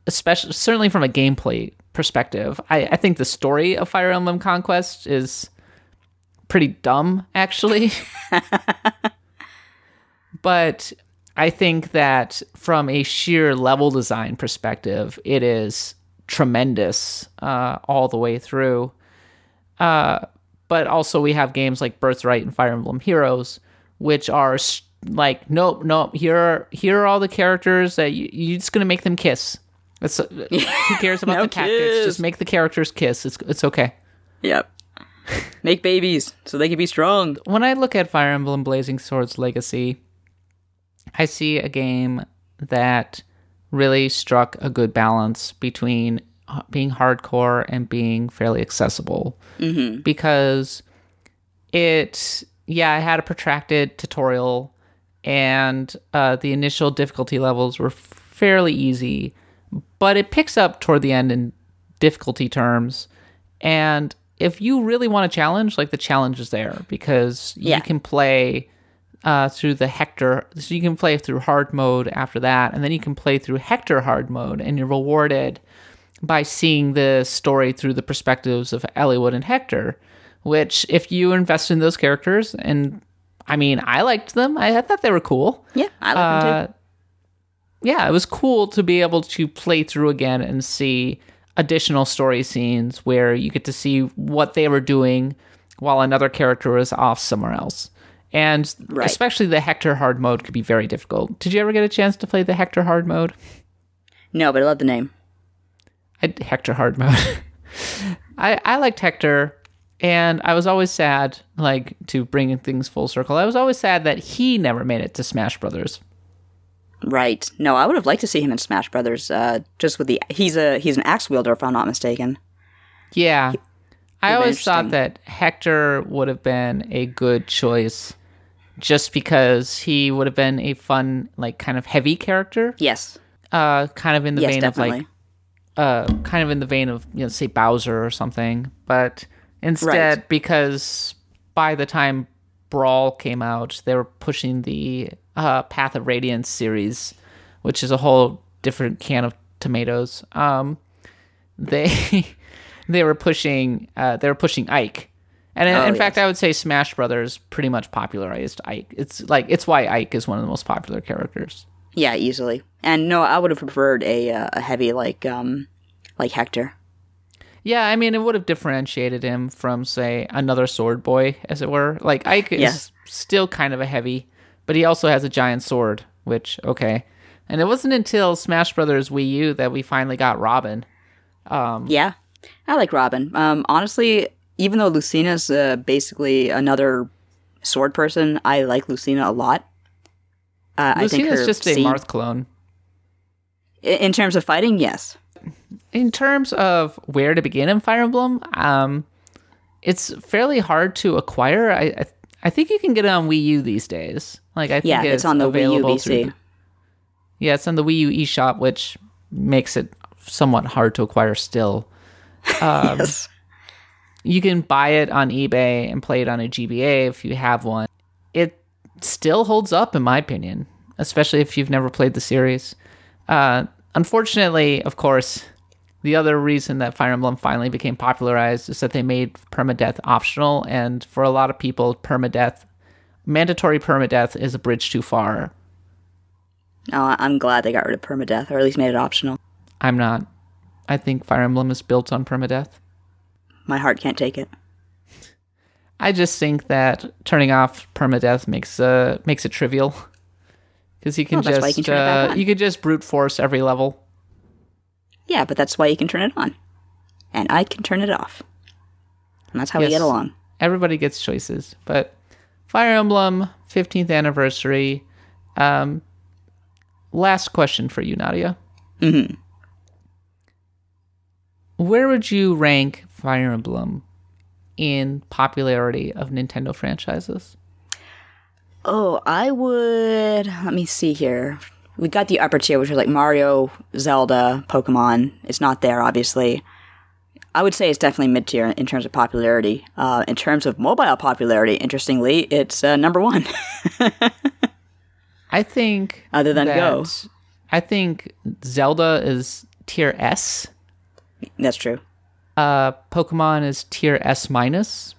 especially, certainly from a gameplay perspective, I, I think the story of Fire Emblem Conquest is pretty dumb, actually. but I think that from a sheer level design perspective, it is tremendous uh, all the way through. Uh, but also, we have games like Birthright and Fire Emblem Heroes, which are like, nope, nope. Here, are, here are all the characters that you, you're just gonna make them kiss. It's, who cares about No the tactics? kiss. Just make the characters kiss. It's it's okay. Yep. Make babies so they can be strong. when I look at Fire Emblem Blazing Swords Legacy, I see a game that really struck a good balance between uh, being hardcore and being fairly accessible. Mm-hmm. Because it, yeah, I had a protracted tutorial, and uh, the initial difficulty levels were fairly easy, but it picks up toward the end in difficulty terms. And if you really want a challenge, like the challenge is there because Yeah. you can play uh, through the Hector. So you can play through hard mode after that, and then you can play through Hector hard mode, and you're rewarded by seeing the story through the perspectives of Eliwood and Hector. Which, if you invest in those characters, and I mean, I liked them. I, I thought they were cool. Yeah, I like them too. Yeah, it was cool to be able to play through again and see additional story scenes where you get to see what they were doing while another character was off somewhere else. And Right. especially the Hector hard mode could be very difficult. Did you ever get a chance to play the Hector hard mode? No, but I love the name. I, Hector hard mode. I I liked Hector, and I was always sad, like to bring things full circle. I was always sad that he never made it to Smash Brothers. Right. No, I would have liked to see him in Smash Brothers. Uh, just with the he's a he's an axe wielder, if I'm not mistaken. Yeah. I always thought that Hector would have been a good choice just because he would have been a fun, like kind of heavy character. Yes. Uh kind of in the yes, vein definitely. of like uh kind of in the vein of, you know, say Bowser or something. But instead, Right. because by the time Brawl came out, they were pushing the uh, Path of Radiance series, which is a whole different can of tomatoes. Um, they they were pushing uh, they were pushing Ike, and in, Oh, in fact. I would say Smash Brothers pretty much popularized Ike. It's like it's why Ike is one of the most popular characters. Yeah, easily. And no, I would have preferred a uh, a heavy like um like Hector. Yeah, I mean, it would have differentiated him from, say, another sword boy, as it were. Like Ike is still kind of a heavy, but he also has a giant sword, which okay. And it wasn't until Smash Brothers Wii U that we finally got Robin. Um, Yeah, I like Robin. Um, honestly, even though Lucina's uh, basically another sword person, I like Lucina a lot. Uh, I think Lucina's her just a Marth clone. In terms of fighting, yes. in terms of where to begin in Fire Emblem, um, it's fairly hard to acquire. I, I I think you can get it on Wii U these days. Like I think Yeah, it's on the Wii U through the- yeah, it's on the Wii U eShop, which makes it somewhat hard to acquire still. Um, yes. You can buy it on eBay and play it on a GBA if you have one. It still holds up, in my opinion, especially if you've never played the series. Uh, unfortunately, of course, the other reason that Fire Emblem finally became popularized is that they made permadeath optional, and for a lot of people, permadeath, mandatory permadeath, is a bridge too far. Oh, I'm glad they got rid of permadeath, or at least made it optional. I'm not. I think Fire Emblem is built on permadeath. My heart can't take it. I just think that turning off permadeath makes uh makes it trivial because you can Well, that's why you just can turn it back uh, you could just brute force every level. Yeah, but that's why you can turn it on, and I can turn it off, and that's how we get along. Everybody gets choices, but Fire Emblem 15th anniversary. Um, last question for you, Nadia. Mm-hmm. Where would you rank Fire Emblem in popularity of Nintendo franchises? Oh, I would. Let me see here. We got the upper tier, which was like Mario, Zelda, Pokemon. It's not there, obviously. I would say it's definitely mid tier in terms of popularity. Uh, in terms of mobile popularity, interestingly, it's uh, number one. I think Other than that- Go. I think Zelda is tier S. That's true. Uh, Pokemon is tier S minus.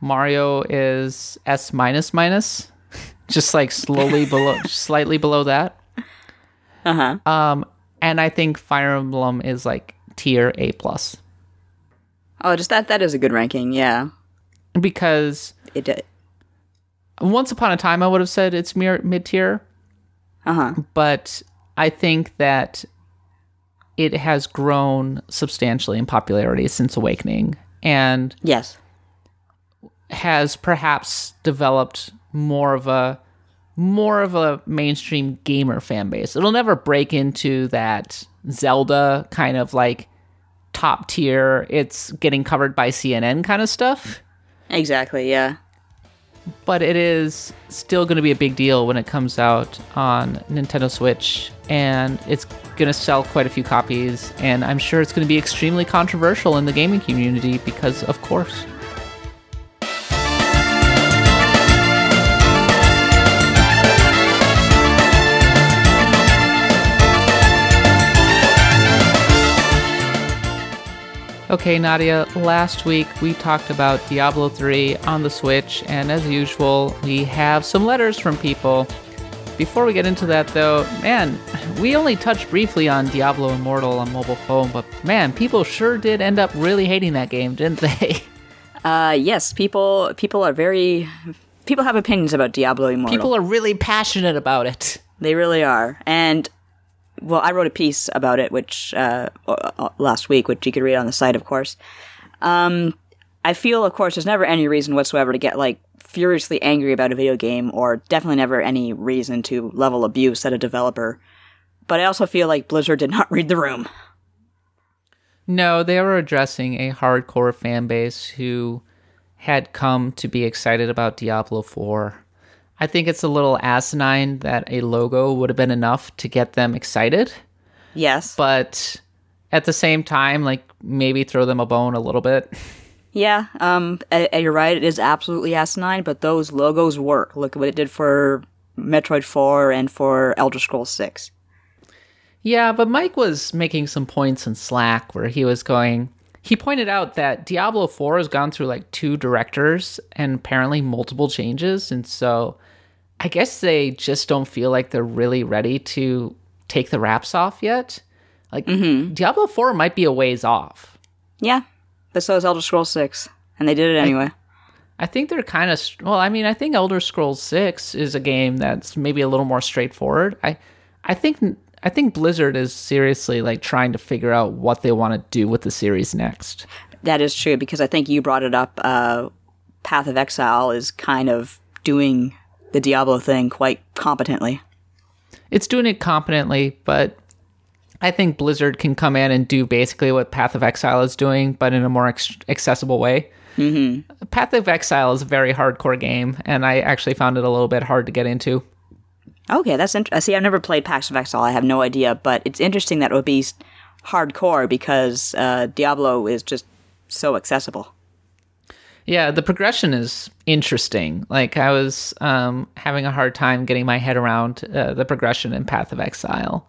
Mario is S minus minus, just like slowly below, slightly below that. Uh huh. Um, and I think Fire Emblem is like tier A plus Oh, just that. That is a good ranking. Yeah. because It did. once upon a time I would have said it's mid tier, Uh huh. but I think that it has grown substantially in popularity since Awakening, and Yes. has perhaps developed more of a more of a mainstream gamer fan base. It'll never break into that Zelda kind of like top tier, it's getting covered by CNN kind of stuff, Exactly. Yeah. but it is still going to be a big deal when it comes out on Nintendo Switch and it's going to sell quite a few copies and I'm sure it's going to be extremely controversial in the gaming community because of course Okay, Nadia, last week we talked about Diablo 3 on the Switch, and as usual, we have some letters from people. Before we get into that, though, man, we only touched briefly on Diablo Immortal on mobile phone, but man, people sure did end up really hating that game, didn't they? Uh, yes. People. People are very. People have opinions about Diablo Immortal. People are really passionate about it. They really are. And well, I wrote a piece about it, which uh, last week, which you could read on the site, of course. Um, I feel, of course, there's never any reason whatsoever to get like furiously angry about a video game, or definitely never any reason to level abuse at a developer. But I also feel like Blizzard did not read the room. No, they were addressing a hardcore fan base who had come to be excited about Diablo 4. I think it's a little asinine that a logo would have been enough to get them excited, Yes. but at the same time, like maybe throw them a bone a little bit. Yeah, um, you're right. It is absolutely asinine, but those logos work. Look at what it did for Metroid 4 and for Elder Scrolls 6. Yeah, but Mike was making some points in Slack where he was going. He pointed out that Diablo 4 has gone through like two directors and apparently multiple changes. And so I guess they just don't feel like they're really ready to take the wraps off yet. Like Diablo 4 might be a ways off. Yeah, but so is Elder Scrolls 6, and they did it anyway. I think they're kind of well. I mean, I think Elder Scrolls Six is a game that's maybe a little more straightforward. I, I think I think Blizzard is seriously like trying to figure out what they want to do with the series next. That is true because I think you brought it up. Uh, Path of Exile is kind of doing the Diablo thing quite competently. It's doing it competently, but I think Blizzard can come in and do basically what Path of Exile is doing, but in a more ex- accessible way. Mm-hmm. Path of Exile is a very hardcore game, and I actually found it a little bit hard to get into. Okay, that's interesting. See, I've never played Path of Exile. I have no idea, but it's interesting that it would be hardcore because uh, Diablo is just so accessible. Yeah, the progression is interesting. Like I was um, having a hard time getting my head around uh, the progression in Path of Exile,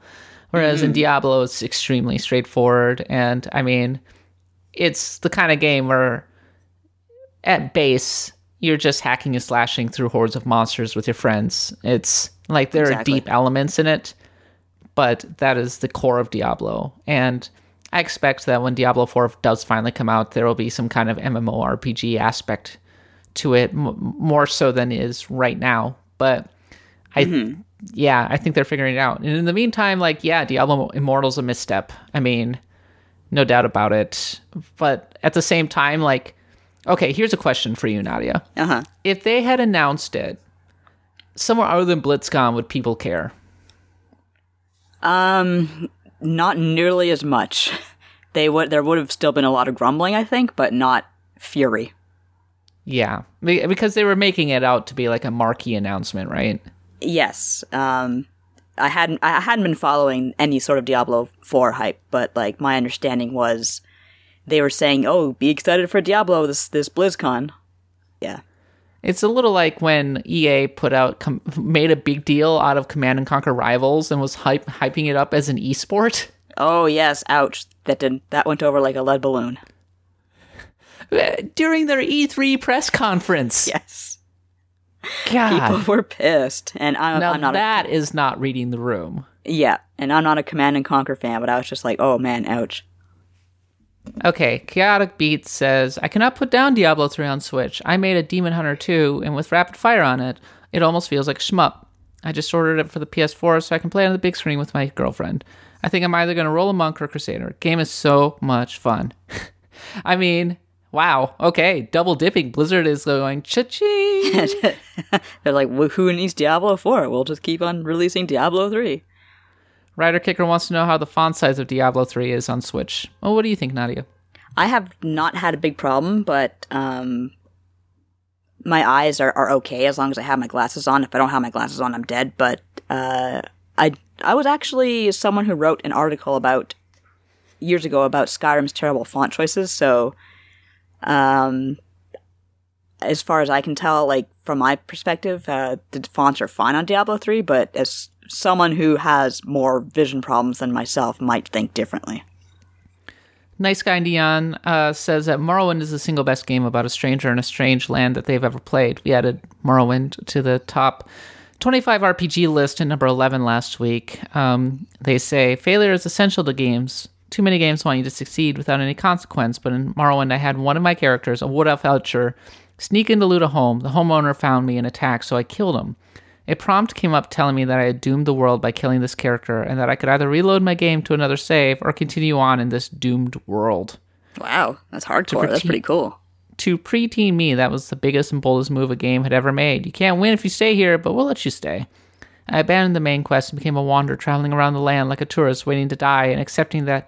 whereas in Mhm. Diablo it's extremely straightforward. And I mean, it's the kind of game where, at base, you're just hacking and slashing through hordes of monsters with your friends. It's like there Exactly. are deep elements in it, but that is the core of Diablo. And I expect that when Diablo 4 does finally come out, there will be some kind of MMORPG aspect to it, m- more so than is right now. But I, yeah, I think they're figuring it out. And in the meantime, like, yeah, Diablo Immortal's a misstep. I mean, no doubt about it. But at the same time, like, okay, here's a question for you, Nadia. Uh huh. If they had announced it somewhere other than BlizzCon, would people care? Um, not nearly as much. They would. There would have still been a lot of grumbling, I think, but not fury. Yeah, because they were making it out to be like a marquee announcement, right? Yes. Um, I hadn't. I hadn't been following any sort of Diablo Four hype, but like my understanding was, they were saying, "Oh, be excited for Diablo this this BlizzCon." Yeah. It's a little like when EA put out com- made a big deal out of Command and Conquer Rivals and was hype- hyping it up as an esport. Oh yes. Ouch. That did. That went over like a lead balloon. Uh, during their E3 press conference. Yes. God. People were pissed, and I'm, now I'm not. that is not reading the room. yeah, and I'm not a Command and Conquer fan, but I was just like, "Oh man, ouch." Okay, Chaotic Beats says, I cannot put down Diablo 3 on Switch. I made a Demon Hunter 2, and with Rapid Fire on it, it almost feels like shmup. I just ordered it for the PS4 so I can play on the big screen with my girlfriend. I think I'm either going to roll a monk or crusader. Game is so much fun. I mean, wow. Okay, double dipping. Blizzard is going cha-ching. They're like, well, "Who needs Diablo 4? We'll just keep on releasing Diablo 3." Rider Kicker wants to know how the font size of Diablo 3 is on Switch. Well, what do you think, Nadia? I have not had a big problem, but um, my eyes are, are okay as long as I have my glasses on. If I don't have my glasses on, I'm dead. But uh, I I was actually someone who wrote an article about years ago about Skyrim's terrible font choices. So, um, as far as I can tell, like from my perspective, uh, the fonts are fine on Diablo three. But as someone who has more vision problems than myself, might think differently. Nice guy Neon uh, says that Morrowind is the single best game about a stranger in a strange land that they've ever played. We added Morrowind to the top 25 RPG list at number 11 last week. Um, they say failure is essential to games. Too many games want you to succeed without any consequence, but in Morrowind, I had one of my characters, a wood elf archer, sneak in to loot a home. The homeowner found me and attacked, so I killed him. A prompt came up telling me that I had doomed the world by killing this character, and that I could either reload my game to another save or continue on in this doomed world. Wow, that's hardcore. That's pretty cool. To preteen me, that was the biggest and boldest move a game had ever made. You can't win if you stay here, but we'll let you stay. I abandoned the main quest and became a wanderer, traveling around the land like a tourist, waiting to die and accepting that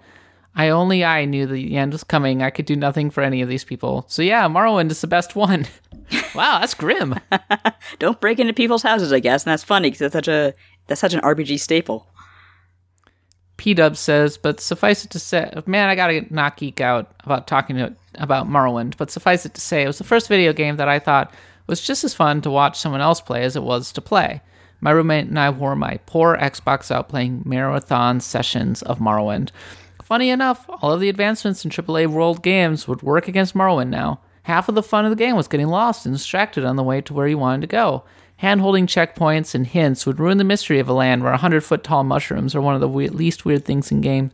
I only I knew the end was coming. I could do nothing for any of these people. So yeah, Morrowind is the best one. wow, that's grim. Don't break into people's houses, I guess, and that's funny because that's such a that's such an RPG staple. P Dub says, but suffice it to say, man, I gotta not geek out about talking to, about Morrowind. But suffice it to say, it was the first video game that I thought was just as fun to watch someone else play as it was to play. My roommate and I wore my poor Xbox out playing marathon sessions of Morrowind. Funny enough, all of the advancements in AAA world games would work against Morrowind now. Half of the fun of the game was getting lost and distracted on the way to where you wanted to go. Hand holding checkpoints and hints would ruin the mystery of a land where 100 foot tall mushrooms are one of the we- least weird things in games.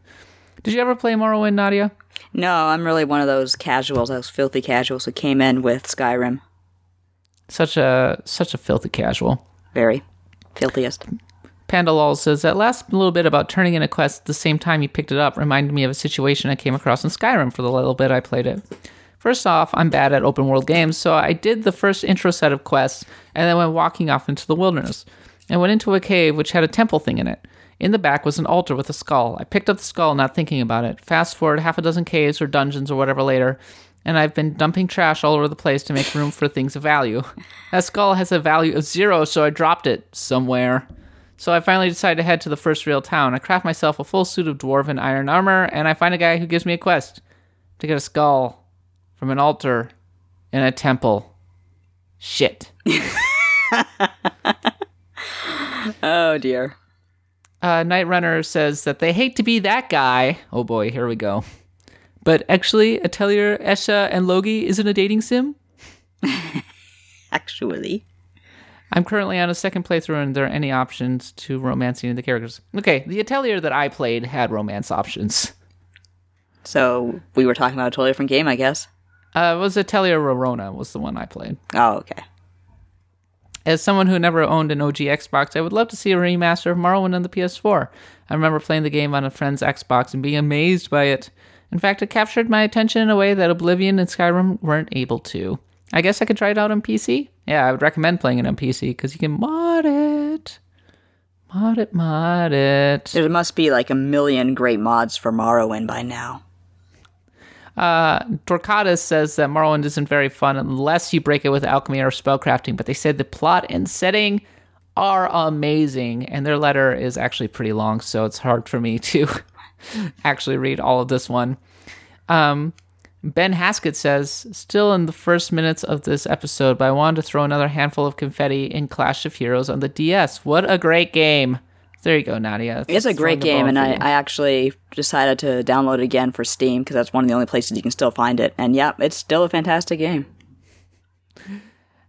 Did you ever play Morrowind, Nadia? No, I'm really one of those casuals, those filthy casuals who came in with Skyrim. Such a such a filthy casual. Very filthiest. Pandalol says that last little bit about turning in a quest at the same time you picked it up reminded me of a situation I came across in Skyrim for the little bit I played it. First off, I'm bad at open world games, so I did the first intro set of quests and then went walking off into the wilderness. I went into a cave which had a temple thing in it. In the back was an altar with a skull. I picked up the skull, not thinking about it. Fast forward half a dozen caves or dungeons or whatever later, and I've been dumping trash all over the place to make room for things of value. That skull has a value of zero, so I dropped it somewhere. So I finally decide to head to the first real town. I craft myself a full suit of dwarven iron armor, and I find a guy who gives me a quest to get a skull from an altar in a temple. Shit. Oh dear. Uh, Night Runner says that they hate to be that guy. Oh boy, here we go. But actually, Atelier, Escha, and Logy isn't a dating sim. Actually. I'm currently on a second playthrough, and there are any options to romancing the characters. Okay, the Atelier that I played had romance options. So we were talking about a totally different game, I guess. Uh, it was Atelier Rorona was the one I played. Oh, okay. As someone who never owned an OG Xbox, I would love to see a remaster of Morrowind on the PS4. I remember playing the game on a friend's Xbox and being amazed by it. In fact, it captured my attention in a way that Oblivion and Skyrim weren't able to. I guess I could try it out on PC. Yeah, I would recommend playing it on PC because you can mod it. Mod it, mod it. There must be like a million great mods for Morrowind by now. Uh, Dorcatus says that Morrowind isn't very fun unless you break it with alchemy or spellcrafting, but they said the plot and setting are amazing, and their letter is actually pretty long, so it's hard for me to actually read all of this one. Um, ben Haskett says, still in the first minutes of this episode, but I wanted to throw another handful of confetti in Clash of Heroes on the DS. What a great game! There you go, Nadia. It's a great game, and I. I actually decided to download it again for Steam because that's one of the only places you can still find it. And yeah, it's still a fantastic game.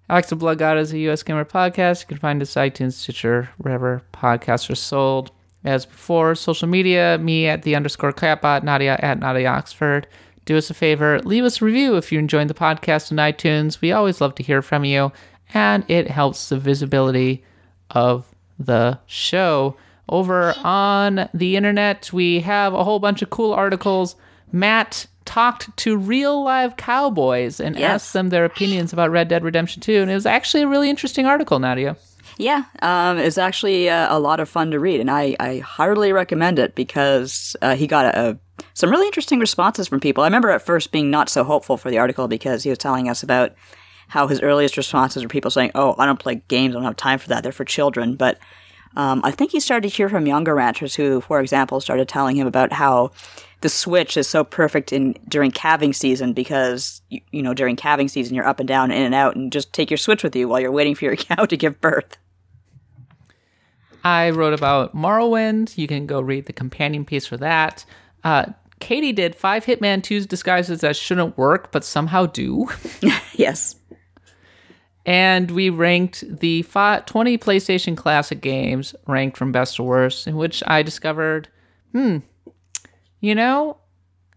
Axe of the Blood God is a US Gamer podcast. You can find us iTunes, Stitcher, wherever podcasts are sold. As before, social media, me at the underscore katbot, Nadia at Nadia Oxford. Do us a favor, leave us a review if you're enjoying the podcast on iTunes. We always love to hear from you, and it helps the visibility of the show. Over on the internet, we have a whole bunch of cool articles. Matt talked to real live cowboys and Yes. asked them their opinions about Red Dead Redemption 2, and it was actually a really interesting article, Nadia. Yeah, um, it's actually uh, a lot of fun to read, and I, I heartily recommend it because uh, he got a, a, some really interesting responses from people. I remember at first being not so hopeful for the article because he was telling us about how his earliest responses were people saying, "Oh, I don't play games. I don't have time for that. They're for children." But um, I think he started to hear from younger ranchers who, for example, started telling him about how the Switch is so perfect in during calving season because you, you know during calving season you're up and down, in and out, and just take your Switch with you while you're waiting for your cow to give birth. I wrote about Morrowind. You can go read the companion piece for that. Uh, Katie did five Hitman 2's disguises that shouldn't work, but somehow do. yes. And we ranked the fi 20 PlayStation Classic games ranked from best to worst, in which I discovered, hmm, you know,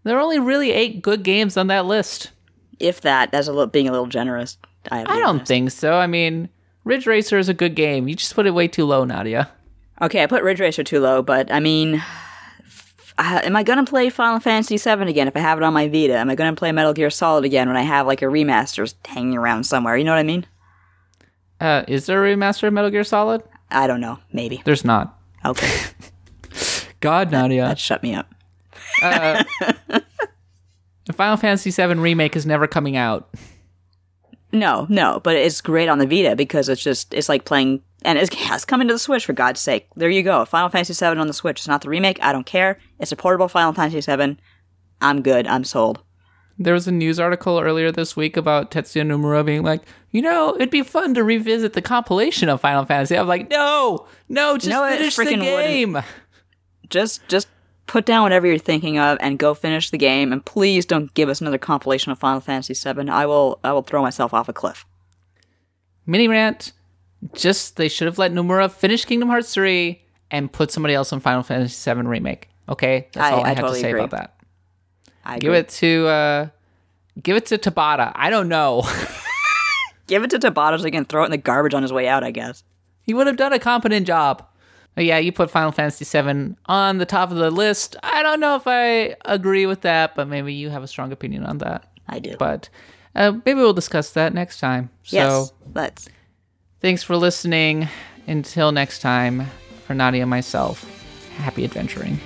there are only really eight good games on that list. If that, that's a little being a little generous. I, I don't honest. think so. I mean, Ridge Racer is a good game. You just put it way too low, Nadia. Okay, I put Ridge Racer too low, but I mean, uh, am I gonna play Final Fantasy VII again if I have it on my Vita? Am I gonna play Metal Gear Solid again when I have like a remaster hanging around somewhere? You know what I mean? Uh, is there a remaster of Metal Gear Solid? I don't know. Maybe. There's not. Okay, God, Nadia. that shut me up. The Final Fantasy VII remake is never coming out. No, no, but it's great on the Vita because it's just it's like playing and it has come into the Switch for God's sake. There you go. Final Fantasy VII on the Switch. It's not the remake. I don't care. It's a portable Final Fantasy VII. I'm good. I'm sold. There was a news article earlier this week about Tetsuya Nomura being like, you know, it'd be fun to revisit the compilation of Final Fantasy. I'm like, no, no, just No, finish the freaking game. Just just put down whatever you're thinking of and go finish the game. And please don't give us another compilation of Final Fantasy VII. I will I will throw myself off a cliff. Mini rant. Just they should have let Nomura finish Kingdom Hearts 3 and put somebody else on Final Fantasy VII remake. Okay, that's I- all I, I have totally to say agree. about that. I Give agree. it to uh give it to Tabata. I don't know. Give it to Tabata so he can throw it in the garbage on his way out. I guess. he would have done a competent job. But yeah, you put Final Fantasy VII on the top of the list. I don't know if I agree with that, but maybe you have a strong opinion on that. I do. But uh, maybe we'll discuss that next time. So yes. Let's. Thanks for listening. Until next time, for Nadia and myself, happy adventuring.